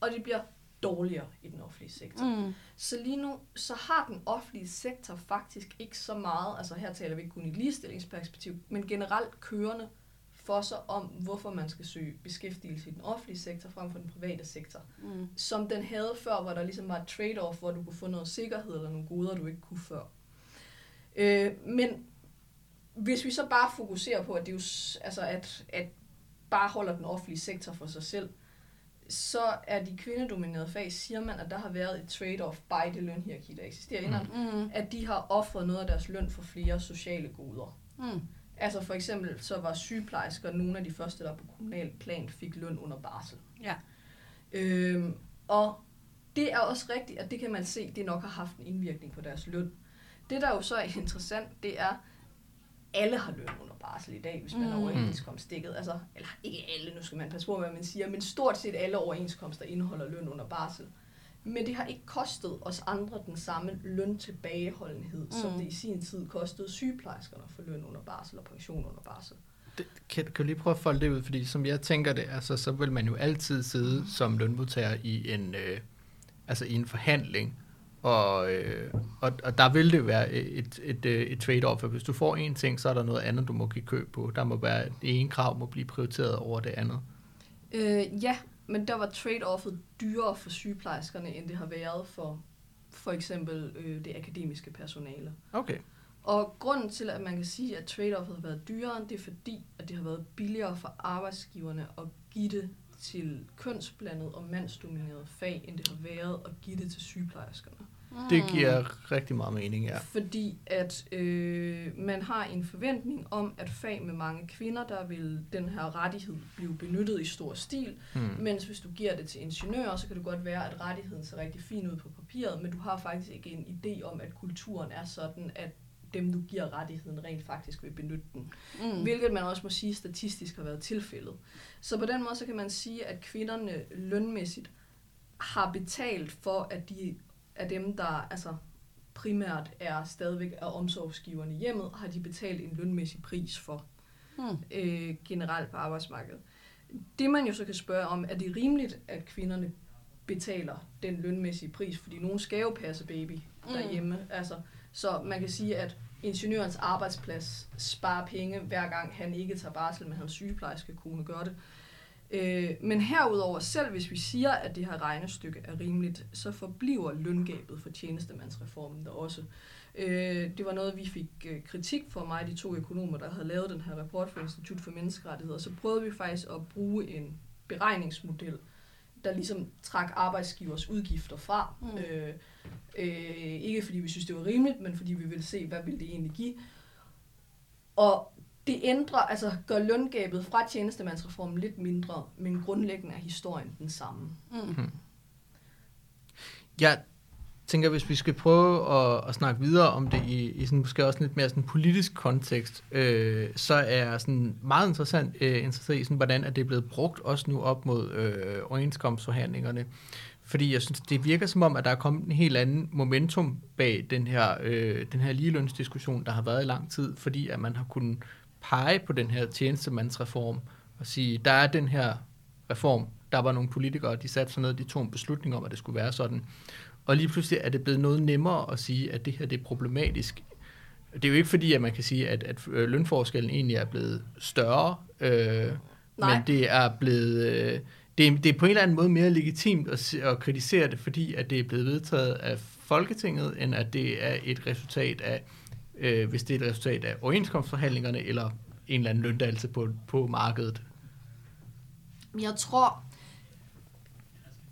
og det bliver dårligere i den offentlige sektor. Mm. Så lige nu, så har den offentlige sektor faktisk ikke så meget, altså her taler vi ikke kun i ligestillingsperspektiv, men generelt kørende for sig om, hvorfor man skal søge beskæftigelse i den offentlige sektor frem for den private sektor. Mm. Som den havde før, hvor der ligesom var et trade-off, hvor du kunne få noget sikkerhed eller nogle goder, du ikke kunne før. Øh, men hvis vi så bare fokuserer på, at det jo, altså at, at bare holder den offentlige sektor for sig selv, så er de kvindedominerede fag, siger man, at der har været et trade-off by det lønhierarki, der eksisterer mm. inden, Mm. at de har offret noget af deres løn for flere sociale goder. Mm. Altså for eksempel, så var sygeplejersker nogle af de første, der på kommunal plan fik løn under barsel. Ja. Øhm, og det er også rigtigt, at det kan man se, det nok har haft en indvirkning på deres løn. Det, der jo så er interessant, det er, alle har løn under barsel i dag, hvis man er Mm. overenskomstdækket. Altså, eller ikke alle, nu skal man passe på, hvad man siger, men stort set alle overenskomster indeholder løn under barsel. Men det har ikke kostet os andre den samme løntilbageholdenhed, mm. som Mm. det i sin tid kostede sygeplejerskerne for løn under barsel og pension under barsel. Det, kan, kan du lige prøve at folde det ud? Fordi som jeg tænker det, altså, så vil man jo altid sidde som lønmodtager i en, øh, altså i en forhandling, og, øh, og, og der vil det være et, et, øh, et trade-off, for hvis du får en ting, så er der noget andet, du må give køb på. Der må være, det ene krav må blive prioriteret over det andet. Øh, ja, men der var trade-offet dyrere for sygeplejerskerne, end det har været for for eksempel øh, det akademiske personale. Okay. Og grunden til, at man kan sige, at trade-offet har været dyrere, det er fordi, at det har været billigere for arbejdsgiverne at give det til kønsblandet og mandsdominerede fag, end det har været at give det til sygeplejerskerne. Det Mm. giver rigtig meget mening, ja. Fordi at øh, man har en forventning om, at fag med mange kvinder, der vil den her rettighed blive benyttet i stor stil, Hmm. mens hvis du giver det til ingeniører, så kan det godt være, at rettigheden ser rigtig fin ud på papiret, men du har faktisk ikke en idé om, at kulturen er sådan, at dem, du giver rettigheden, rent faktisk vil benytte den. Mm. Mm. Hvilket man også må sige statistisk har været tilfældet. Så på den måde, så kan man sige, at kvinderne lønmæssigt har betalt for, at de er dem, der altså, primært er stadigvæk er omsorgsgiverne i hjemmet, har de betalt en lønmæssig pris for Mm. øh, generelt på arbejdsmarkedet. Det man jo så kan spørge om, er det rimeligt, at kvinderne betaler den lønmæssige pris, fordi nogen skal jo passe baby derhjemme. Mm. Altså, så man kan sige, at ingeniørens arbejdsplads sparer penge, hver gang han ikke tager barsel, men hans sygeplejerske kone gør det. Øh, men herudover, selv hvis vi siger, at det her regnestykke er rimeligt, så forbliver løngabet for tjenestemandsreformen der også. Øh, det var noget, vi fik øh, kritik for mig, de to økonomer, der havde lavet den her rapport for Institut for Menneskerettigheder. Så prøvede vi faktisk at bruge en beregningsmodel, der ligesom trak arbejdsgivers udgifter fra. Mm. Øh, øh, ikke fordi vi synes, det var rimeligt, men fordi vi ville se, hvad ville det egentlig give. Og det ændrer, altså gør løngabet fra tjenestemandsreformen lidt mindre, men grundlæggende er historien den samme. Mm. Jeg tænker, hvis vi skal prøve at, at snakke videre om det i, i sådan, måske også lidt mere sådan politisk kontekst, øh, så er sådan meget interessant øh, interesseret i, sådan, hvordan er det blevet brugt også nu op mod øh, overenskomstforhandlingerne. Fordi jeg synes, det virker som om, at der er kommet en helt anden momentum bag den her, øh, den her ligelønsdiskussion, der har været i lang tid, fordi at man har kunnet pege på den her tjenestemandsreform og sige, der er den her reform, der var nogle politikere, de satte sig ned, de tog en beslutning om, at det skulle være sådan. Og lige pludselig er det blevet noget nemmere at sige, at det her det er problematisk. Det er jo ikke fordi, at man kan sige, at, at øh, lønforskellen egentlig er blevet større, øh, Nej. men det er blevet... Øh, det, er, det er på en eller anden måde mere legitimt at, at kritisere det, fordi at det er blevet vedtaget af Folketinget, end at det er et resultat af, øh, hvis det er et resultat af overenskomstforhandlingerne, eller en eller anden løndannelse på, på markedet. Jeg tror,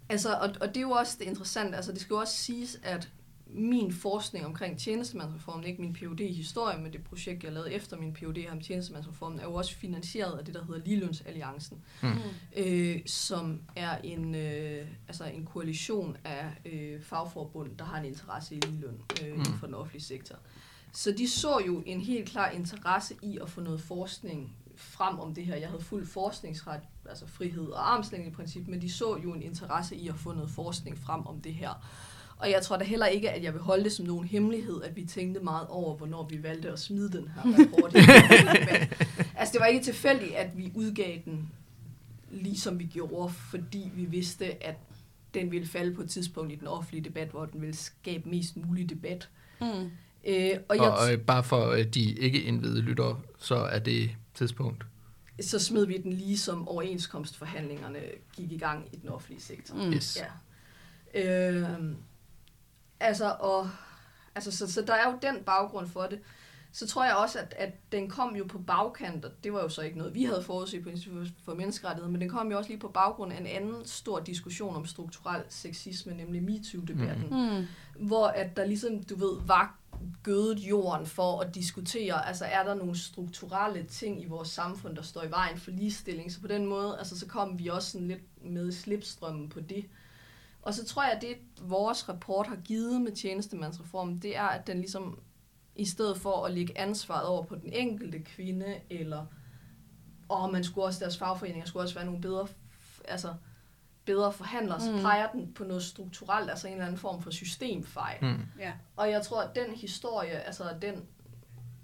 altså, og, og det er jo også det interessante, altså det skal jo også siges, at min forskning omkring tjenestemandsreformen, ikke min Ph.D. i historie, men det projekt, jeg lavede efter min Ph.D. om tjenestemandsreformen, er jo også finansieret af det, der hedder Ligelønsalliancen, Mm. øh, som er en, øh, altså en koalition af øh, fagforbund, der har en interesse i ligeløn øh, inden Mm. for den offentlige sektor. Så de så jo en helt klar interesse i at få noget forskning frem om det her. Jeg havde fuld forskningsret, altså frihed og armslængde i princip, men de så jo en interesse i at få noget forskning frem om det her. Og jeg tror da heller ikke, at jeg vil holde det som nogen hemmelighed, at vi tænkte meget over, hvornår vi valgte at smide den her rapport. Altså, det var ikke tilfældigt, at vi udgav den, ligesom vi gjorde, fordi vi vidste, at den ville falde på et tidspunkt i den offentlige debat, hvor den ville skabe mest mulig debat. Mm. Øh, og Og, jeg, og øh, bare for øh, de ikke indvidede lyttere, så er det tidspunkt. så smed vi den lige som overenskomstforhandlingerne gik i gang i den offentlige sektor. Mm. Yes. Ja. Øh, altså, og, altså så, så der er jo den baggrund for det. Så tror jeg også, at, at den kom jo på bagkant, og det var jo så ikke noget, vi havde forudset på Institut for Menneskerettighed, men den kom jo også lige på baggrund af en anden stor diskussion om strukturel sexisme, nemlig MeToo-debatten. Mm. hvor at der ligesom, du ved, var gødet jorden for at diskutere, altså er der nogle strukturelle ting i vores samfund, der står i vejen for ligestilling, så på den måde, altså så kom vi også sådan lidt med slipstrømmen på det. Og så tror jeg, at det vores rapport har givet med tjenestemandsreformen, det er, at den ligesom i stedet for at lægge ansvaret over på den enkelte kvinde, eller og man skulle også, deres fagforeninger skulle også være nogle bedre, altså, bedre forhandlere, så Mm. peger den på noget strukturelt, altså en eller anden form for systemfejl. Mm. Ja. Og jeg tror, at den historie, altså den,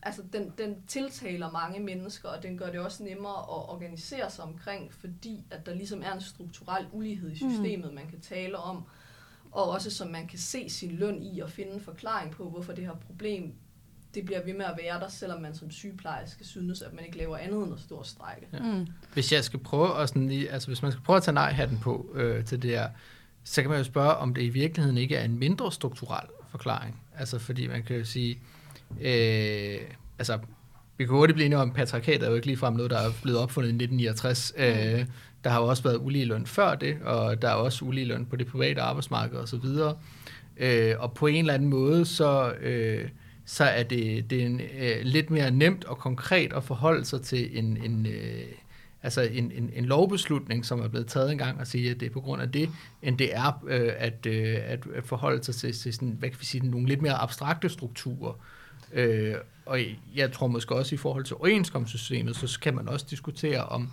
altså den, den tiltaler mange mennesker, og den gør det også nemmere at organisere sig omkring, fordi at der ligesom er en strukturel ulighed i systemet, mm. man kan tale om, og også som man kan se sin løn i og finde en forklaring på, hvorfor det her problem det bliver ved med at være der, selvom man som sygeplejerske synes, at man ikke laver andet end at stå og strække. Ja. Mm. Hvis jeg skal prøve at sådan lige, altså hvis man skal prøve at tage nej-hatten på øh, til det her, så kan man jo spørge, om det i virkeligheden ikke er en mindre strukturel forklaring. Altså fordi man kan jo sige, øh, altså vi kan hurtigt blive enige om, at patriarkatet er jo ikke ligefrem noget, der er blevet opfundet i 1969. Øh, der har jo også været ulige løn før det, og der er også ulige løn på det private arbejdsmarked osv. Øh, og på en eller anden måde, så, øh, så er det, det er en, øh, lidt mere nemt og konkret at forholde sig til en, en, øh, altså en, en, en lovbeslutning, som er blevet taget engang, og sige, at det er på grund af det, end det er øh, at, øh, at, at forholde sig til, til sådan, hvad kan vi sige, nogle lidt mere abstrakte strukturer. Øh, og jeg tror måske også i forhold til overenskomstsystemet, så kan man også diskutere, om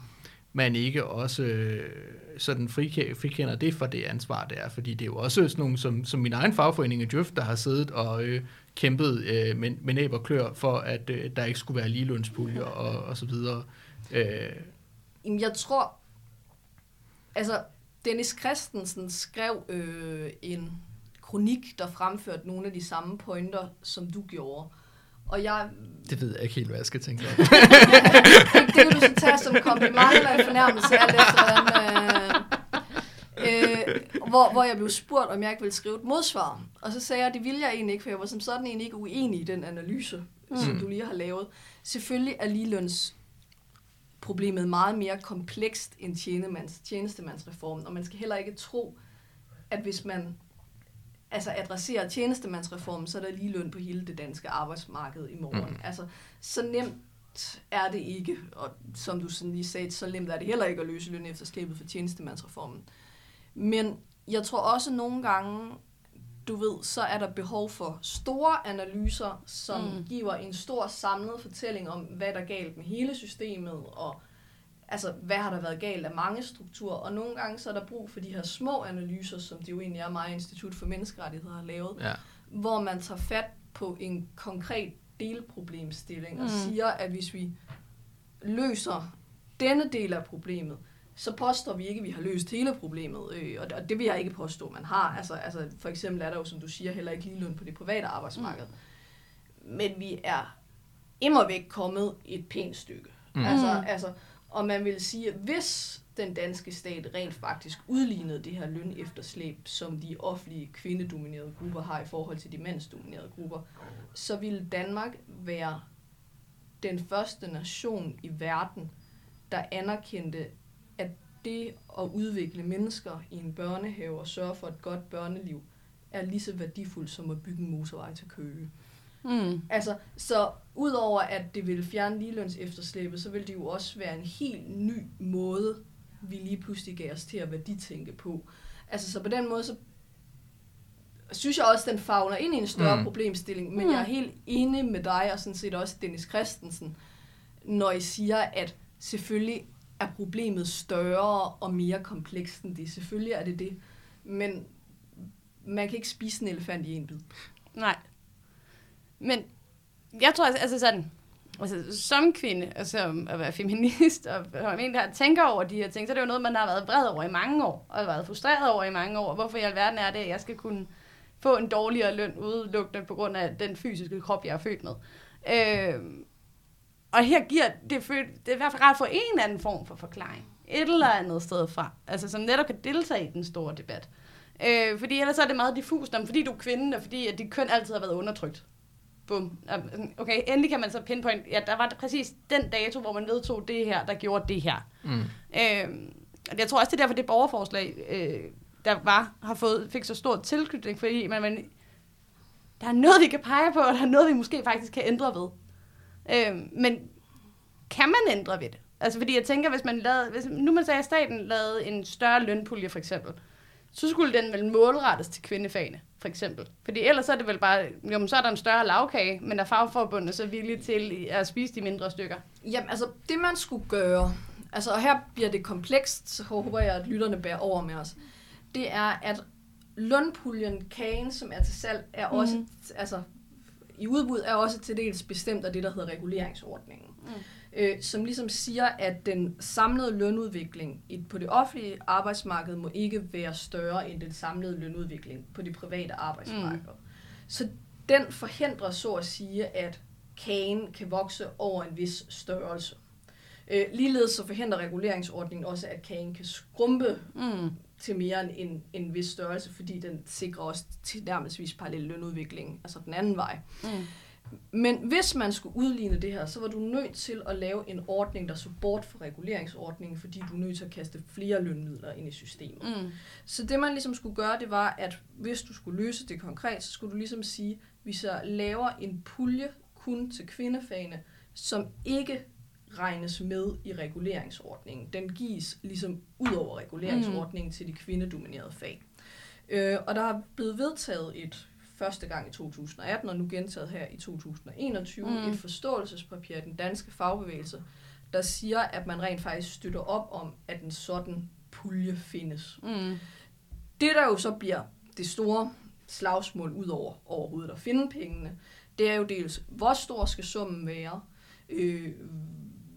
man ikke også øh, sådan frikender det for det ansvar, det er. Fordi det er jo også sådan nogle, som, som min egen fagforening i Djøf, der har siddet og øh, kæmpet øh, med, med næb og klør for, at øh, der ikke skulle være ligelønspuljer og, og så videre. Øh, Jamen, jeg tror, altså, Dennis Christensen skrev øh, en kronik, der fremførte nogle af de samme pointer, som du gjorde. Og jeg, det ved jeg ikke helt, hvad jeg skal tænke om. det, kan du så tage som kompliment eller en fornærmelse, alt efter hvordan, øh, hvor, hvor jeg blev spurgt, om jeg ikke ville skrive et modsvar. Og så sagde jeg, at det ville jeg egentlig ikke, for jeg var som sådan egentlig ikke uenig i den analyse, mm. som du lige har lavet. Selvfølgelig er ligeløns problemet meget mere komplekst end tjenemands, tjenestemandsreformen, og man skal heller ikke tro, at hvis man altså adresserer tjenestemandsreformen, så er der lige løn på hele det danske arbejdsmarked i morgen. Mm. Altså, så nemt er det ikke, og som du sådan lige sagde, så nemt er det heller ikke at løse løn efterslæbet for tjenestemandsreformen. Men jeg tror også nogle gange, du ved, så er der behov for store analyser, som Mm. giver en stor samlet fortælling om, hvad der er galt med hele systemet, og altså, hvad har der været galt af mange strukturer, og nogle gange så er der brug for de her små analyser, som det jo egentlig er mig Institut for Menneskerettigheder har lavet, Ja. hvor man tager fat på en konkret delproblemstilling og Mm. siger, at hvis vi løser denne del af problemet, så påstår vi ikke, at vi har løst hele problemet, øh, og det- og det vil jeg ikke påstå, man har. Altså, altså, for eksempel er der jo, som du siger, heller ikke lige løn på det private arbejdsmarked. Mm. Men vi er immer væk kommet et pænt stykke. Mm. Altså, altså, og man vil sige, at hvis den danske stat rent faktisk udlignede det her lønefterslæb, som de offentlige kvindedominerede grupper har i forhold til de mandsdominerede grupper, så ville Danmark være den første nation i verden, der anerkendte, det at udvikle mennesker i en børnehave og sørge for et godt børneliv, er lige så værdifuldt som at bygge en motorvej til Køge. Mm. Altså, så udover at det vil fjerne ligeløns efterslæbet, så vil det jo også være en helt ny måde, vi lige pludselig gav os til at værditænke på. Altså, så på den måde, så synes jeg også, den fagner ind i en større Mm. mm. problemstilling, men Mm. jeg er helt enig med dig, og sådan set også Dennis Christensen, når I siger, at selvfølgelig er problemet større og mere komplekst end det. Selvfølgelig er det det, men man kan ikke spise en elefant i en bid. Nej. Men jeg tror altså, altså, sådan, altså som kvinde, og som at være feminist, og som en, der tænker over de her ting, så er det jo noget, man har været vred over i mange år, og været frustreret over i mange år. Hvorfor i alverden er det, at jeg skal kunne få en dårligere løn udelukkende på grund af den fysiske krop, jeg er født med. Øh, og her giver det, føl- det er i hvert fald rart få en eller anden form for forklaring. Et eller andet sted fra. Altså som netop kan deltage i den store debat. Øh, fordi ellers er det meget diffust, om fordi du er kvinde, og fordi at dit køn altid har været undertrykt. Bum. Okay, endelig kan man så pinpoint, ja, der var præcis den dato, hvor man vedtog det her, der gjorde det her. Mm. Øh, jeg tror også, det er derfor, det borgerforslag, øh, der var, har fået, fik så stor tilknytning, fordi man, man, der er noget, vi kan pege på, og der er noget, vi måske faktisk kan ændre ved. Øh, men kan man ændre ved det? Altså, fordi jeg tænker, hvis man lavede, hvis, nu man sagde, at staten lavede en større lønpulje, for eksempel, så skulle den vel målrettes til kvindefagene, for eksempel. Fordi ellers er det vel bare, jo, men så er der en større lavkage, men er fagforbundet så villige til at spise de mindre stykker? Jamen, altså, det man skulle gøre, altså, og her bliver det komplekst, så håber jeg, at lytterne bærer over med os, det er, at lønpuljen, kagen, som er til salg, er Mhm. også, altså, i udbud er også til dels bestemt af det, der hedder reguleringsordningen. Mm. Øh, som ligesom siger, at den samlede lønudvikling på det offentlige arbejdsmarked må ikke være større end den samlede lønudvikling på det private arbejdsmarked. Mm. Så den forhindrer så at sige, at kagen kan vokse over en vis størrelse. Øh, ligeledes så forhindrer reguleringsordningen også, at kagen kan skrumpe Mm. Til mere end en, en vis størrelse, fordi den sikrer også til nærmestvis parallel lønudvikling, altså den anden vej. Mm. Men hvis man skulle udligne det her, så var du nødt til at lave en ordning, der så bort fra reguleringsordningen, fordi du er nødt til at kaste flere lønmidler ind i systemet. Mm. Så det man ligesom skulle gøre, det var, at hvis du skulle løse det konkret, så skulle du ligesom sige, at vi så laver en pulje kun til kvindefagene, som ikke regnes med i reguleringsordningen. Den gives ligesom ud over reguleringsordningen mm. til de kvindedominerede fag. Øh, og der er blevet vedtaget et første gang i 2018, og nu gentaget her i 2021, Mm. et forståelsespapir af den danske fagbevægelse, der siger, at man rent faktisk støtter op om, at en sådan pulje findes. Mm. Det, der jo så bliver det store slagsmål ud over overhovedet at finde pengene, det er jo dels, hvor stor skal summen være? Øh,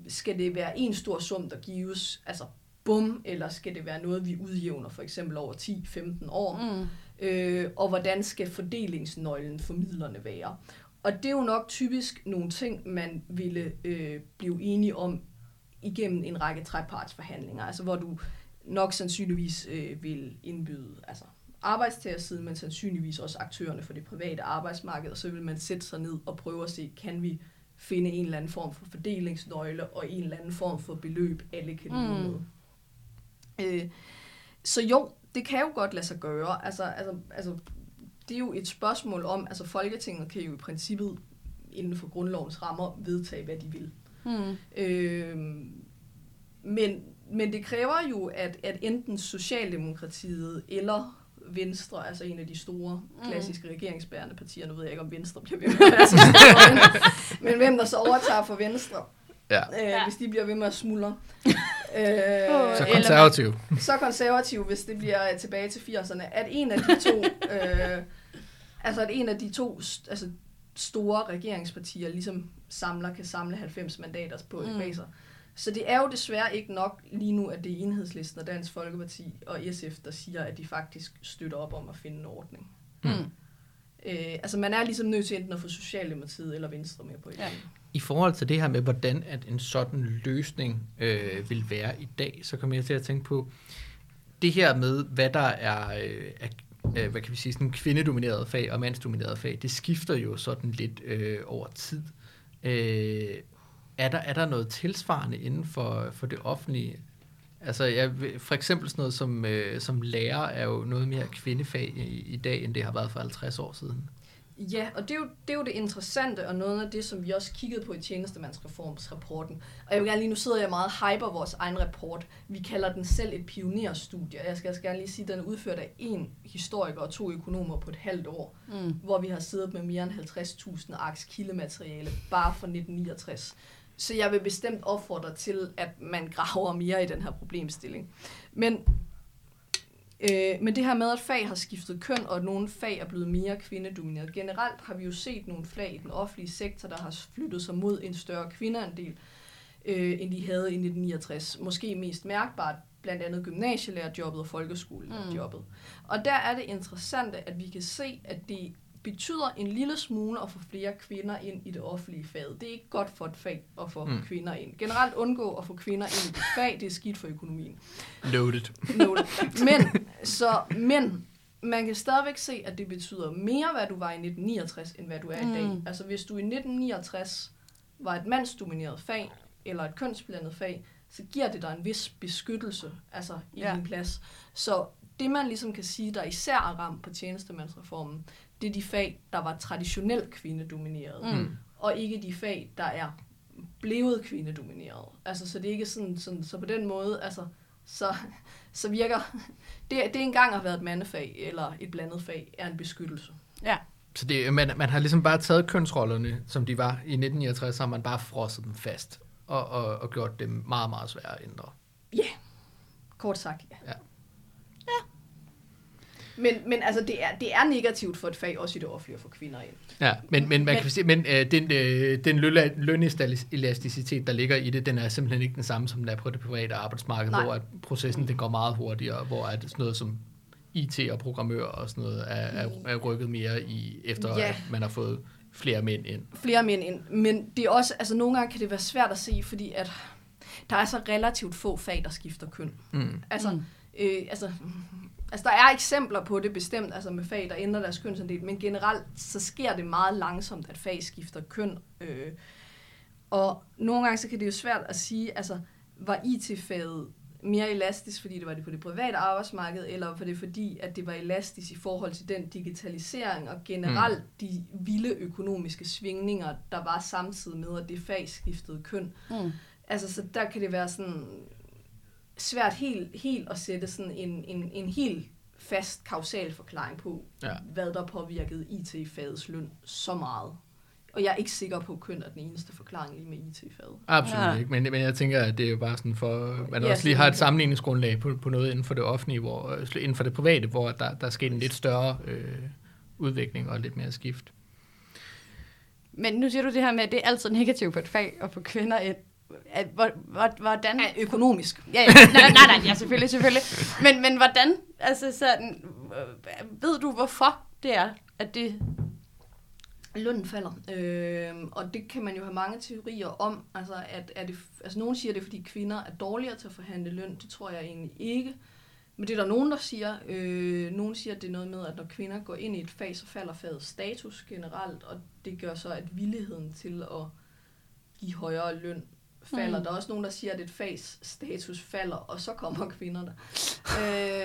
skal det være en stor sum, der gives, altså bum, eller skal det være noget, vi udjævner for eksempel over 10-15 år? Mm. øh, og hvordan skal fordelingsnøglen for midlerne være. Og det er jo nok typisk nogle ting, man ville øh, blive enige om igennem en række trepartsforhandlinger, altså hvor du nok sandsynligvis øh, vil indbyde altså arbejdstagersiden, men sandsynligvis også aktørerne for det private arbejdsmarked, og så vil man sætte sig ned og prøve at se, kan vi finde en eller anden form for fordelingsnøgle og en eller anden form for beløb, alle kan leve Mm. med. Øh, så jo, det kan jo godt lade sig gøre. Altså, altså, altså, det er jo et spørgsmål om, altså Folketinget kan jo i princippet inden for grundlovens rammer vedtage, hvad de vil. Mm. Øh, men, men det kræver jo, at, at enten Socialdemokratiet eller Venstre, altså en af de store klassiske regeringsbærende partier, nu ved jeg ikke, om Venstre bliver ved med at være så store, hvem der så overtager for Venstre, Ja. øh, Ja. hvis de bliver ved med at smuldre. øh, Så eller- konservativ. så konservativ, hvis det bliver øh, tilbage til 80'erne, at en af de to, øh, altså at en af de to st- altså store regeringspartier ligesom samler, kan samle 90 mandater på Mm. mm. sig. Så det er jo desværre ikke nok lige nu, at det er Enhedslisten og Dansk Folkeparti og SF, der siger, at de faktisk støtter op om at finde en ordning. Mm. Øh, altså man er ligesom nødt til enten at få Socialdemokratiet eller Venstre med på det. Ja. I forhold til det her med, hvordan at en sådan løsning øh, vil være i dag, så kommer jeg til at tænke på det her med, hvad der er, øh, er øh, hvad kan vi sige, sådan kvindedominerede fag og mandsdominerede fag, det skifter jo sådan lidt øh, over tid. Øh, er, der, er der noget tilsvarende inden for, for det offentlige? Altså, jeg, ved- for eksempel sådan noget som, øh, som lærer er jo noget mere kvindefag i, i dag, end det har været for 50 år siden. Ja, og det er, jo, det er jo det interessante, og noget af det, som vi også kiggede på i tjenestemandsreformsrapporten. Og jeg vil gerne lige, nu sidder jeg meget og hyper vores egen rapport. Vi kalder den selv et pionerstudie. Jeg skal, jeg skal gerne lige sige, at den er udført af en historiker og to økonomer på et halvt år, Mm. hvor vi har siddet med mere end 50.000 arks kildemateriale bare fra 1969. Så jeg vil bestemt opfordre til, at man graver mere i den her problemstilling. Men Øh, men det her med, at fag har skiftet køn, og at nogle fag er blevet mere kvindedomineret. Generelt har vi jo set nogle fag i den offentlige sektor, der har flyttet sig mod en større kvindeandel, øh, end de havde i 1969. Måske mest mærkbart blandt andet gymnasielærerjobbet og folkeskolelærerjobbet. Mm. Og der er det interessante, at vi kan se, at det betyder en lille smule at få flere kvinder ind i det offentlige fag. Det er ikke godt for et fag at få Mm. mm. kvinder ind. Generelt undgå at få kvinder ind i et fag, det er skidt for økonomien. Loaded. Note. Men, så, men man kan stadigvæk se, at det betyder mere, hvad du var i 1969, end hvad du er i dag. Mm. Altså hvis du i 1969 var et mandsdomineret fag, eller et kønsblandet fag, så giver det dig en vis beskyttelse altså i ja. din plads. Så det man ligesom kan sige, der især er ramt på tjenestemandsreformen, det er de fag, der var traditionelt kvindedomineret, Mm. og ikke de fag, der er blevet kvindedomineret. Altså, så det er ikke sådan, sådan så på den måde, altså, så, så virker det, det engang har været et mandefag eller et blandet fag, er en beskyttelse. Ja. Så det, man, man har ligesom bare taget kønsrollerne, som de var i 1969, så har man bare frosset dem fast og, og, og gjort dem meget, meget svære at ændre. Ja, kort sagt, ja. Ja. Men, men altså, det er, det er negativt for et fag, også i det offentlige, at få kvinder ind. Ja, men, men man Men- kan sige, men øh, den, øh, den løn- lønelasticitet, der ligger i det, den er simpelthen ikke den samme, som den er på det private arbejdsmarked, Nej. hvor at processen det går meget hurtigere, hvor at sådan noget som IT og programmør og sådan noget er, er, er rykket mere i, efter Ja. at man har fået flere mænd ind. flere mænd ind. Men det er også, altså nogle gange kan det være svært at se, fordi at der er så relativt få fag, der skifter køn. Mm. Altså, mm. øh, altså, altså der er eksempler på det bestemt, altså med fag, der ændrer deres kønsandel, men generelt så sker det meget langsomt, at fag skifter køn. Øh, og nogle gange så kan det jo svært at sige, altså var IT-faget mere elastisk, fordi det var det på det private arbejdsmarked, eller var det fordi, at det var elastisk i forhold til den digitalisering og generelt mm. de vilde økonomiske svingninger, der var samtidig med, at det fag skiftede køn. Mm. Altså, så der kan det være sådan svært helt, helt at sætte sådan en, en, en helt fast kausal forklaring på, Ja. hvad der påvirkede IT-fagets løn så meget. Og jeg er ikke sikker på, at køn er den eneste forklaring lige med IT-faget. Absolut Ja. ikke, men, men jeg tænker, at det er jo bare sådan for, man Ja, også lige har et sammenligningsgrundlag på, på noget inden for det offentlige, hvor, øh, inden for det private, hvor der, der er sket en lidt større øh, udvikling og lidt mere skift. Men nu siger du det her med, at det er altid negativt på et fag at få kvinder ind. Hvordan? Ja, økonomisk. Ja, ja. Nej, nej, nej, ja, selvfølgelig, selvfølgelig. Men, men hvordan, altså sådan, øh, ved du hvorfor det er, at det... Lønnen falder. Øh, og det kan man jo have mange teorier om. Altså, at, er det, altså, nogen siger, det er, fordi kvinder er dårligere til at forhandle løn. Det tror jeg egentlig ikke. Men det er der nogen, der siger. Øh, nogen siger, at det er noget med, at når kvinder går ind i et fag, så falder fagets status generelt. Og det gør så, at villigheden til at give højere løn falder. Mm. Der er også nogen, der siger, at et fags status falder, og så kommer kvinder der.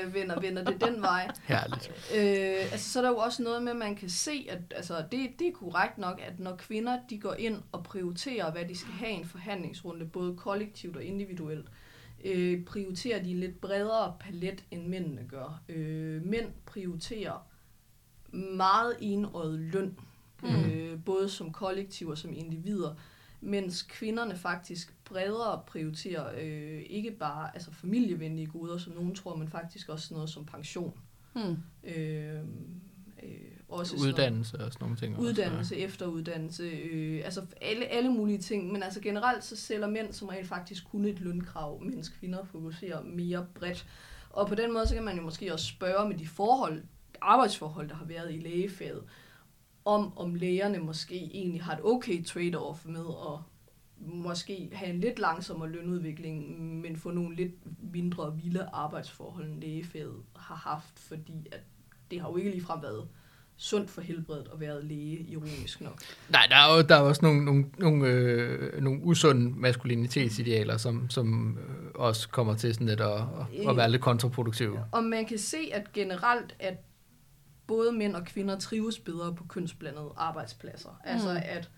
Øh, vender, vender det den vej. Herligt. Øh, altså, så er der jo også noget med, at man kan se, at altså, det, det er korrekt nok, at når kvinder de går ind og prioriterer, hvad de skal have i en forhandlingsrunde, både kollektivt og individuelt, øh, prioriterer de en lidt bredere palet, end mændene gør. Øh, mænd prioriterer meget enøjet løn, Mm. mm. øh, både som kollektiv og som individer, mens kvinderne faktisk bredere prioriterer øh, ikke bare altså familievenlige goder, som nogen tror, men faktisk også sådan noget som pension. Hmm. Øh, øh, også sådan noget- Uddannelse og sådan nogle ting. også, Uddannelse, efteruddannelse, øh, altså alle, alle mulige ting. Men altså generelt så sælger mænd som regel faktisk kun et lønkrav, mens kvinder fokuserer mere bredt. Og på den måde så kan man jo måske også spørge med de forhold, arbejdsforhold, der har været i lægefaget, om om lægerne måske egentlig har et okay trade-off med at måske have en lidt langsommere lønudvikling, men få nogle lidt mindre vilde arbejdsforhold, end lægefaget har haft, fordi at det har jo ikke ligefrem været sundt for helbredet at være læge, ironisk nok. Nej, der er jo der er også nogle, nogle, nogle, øh, nogle usunde maskulinitetsidealer, som, som øh, også kommer til sådan lidt at, at, at være lidt kontraproduktive. Og man kan se, at generelt, at både mænd og kvinder trives bedre på kønsblandede arbejdspladser. Mm. Altså, at,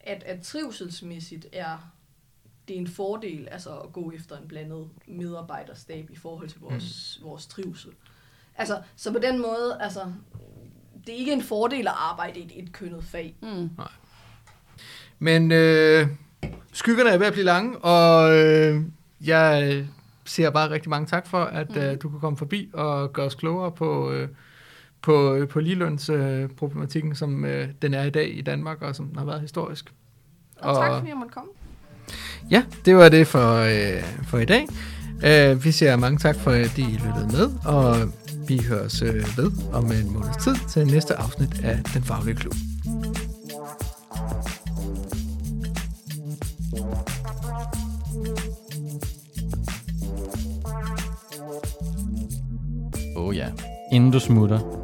at, at trivselsmæssigt er det er en fordel altså at gå efter en blandet medarbejderstab i forhold til vores, mm. vores trivsel. Altså, så på den måde, altså, det er ikke en fordel at arbejde i et, et kønnet fag. Hmm. Men øh, skyggerne er ved at blive lange, og øh, jeg øh, siger bare rigtig mange tak for, at øh, du kunne komme forbi og gøre os klogere på, øh, på, øh, på ligelønsproblematikken, øh, problematikken, som øh, den er i dag i Danmark, og som den har været historisk. Og, og tak fordi jeg måtte komme. Ja, det var det for, øh, for i dag. Uh, vi siger mange tak for, at I lyttede med, og vi høres øh, ved om en måneds tid til næste afsnit af Den Faglige Klub. Oh ja. Inden du smutter,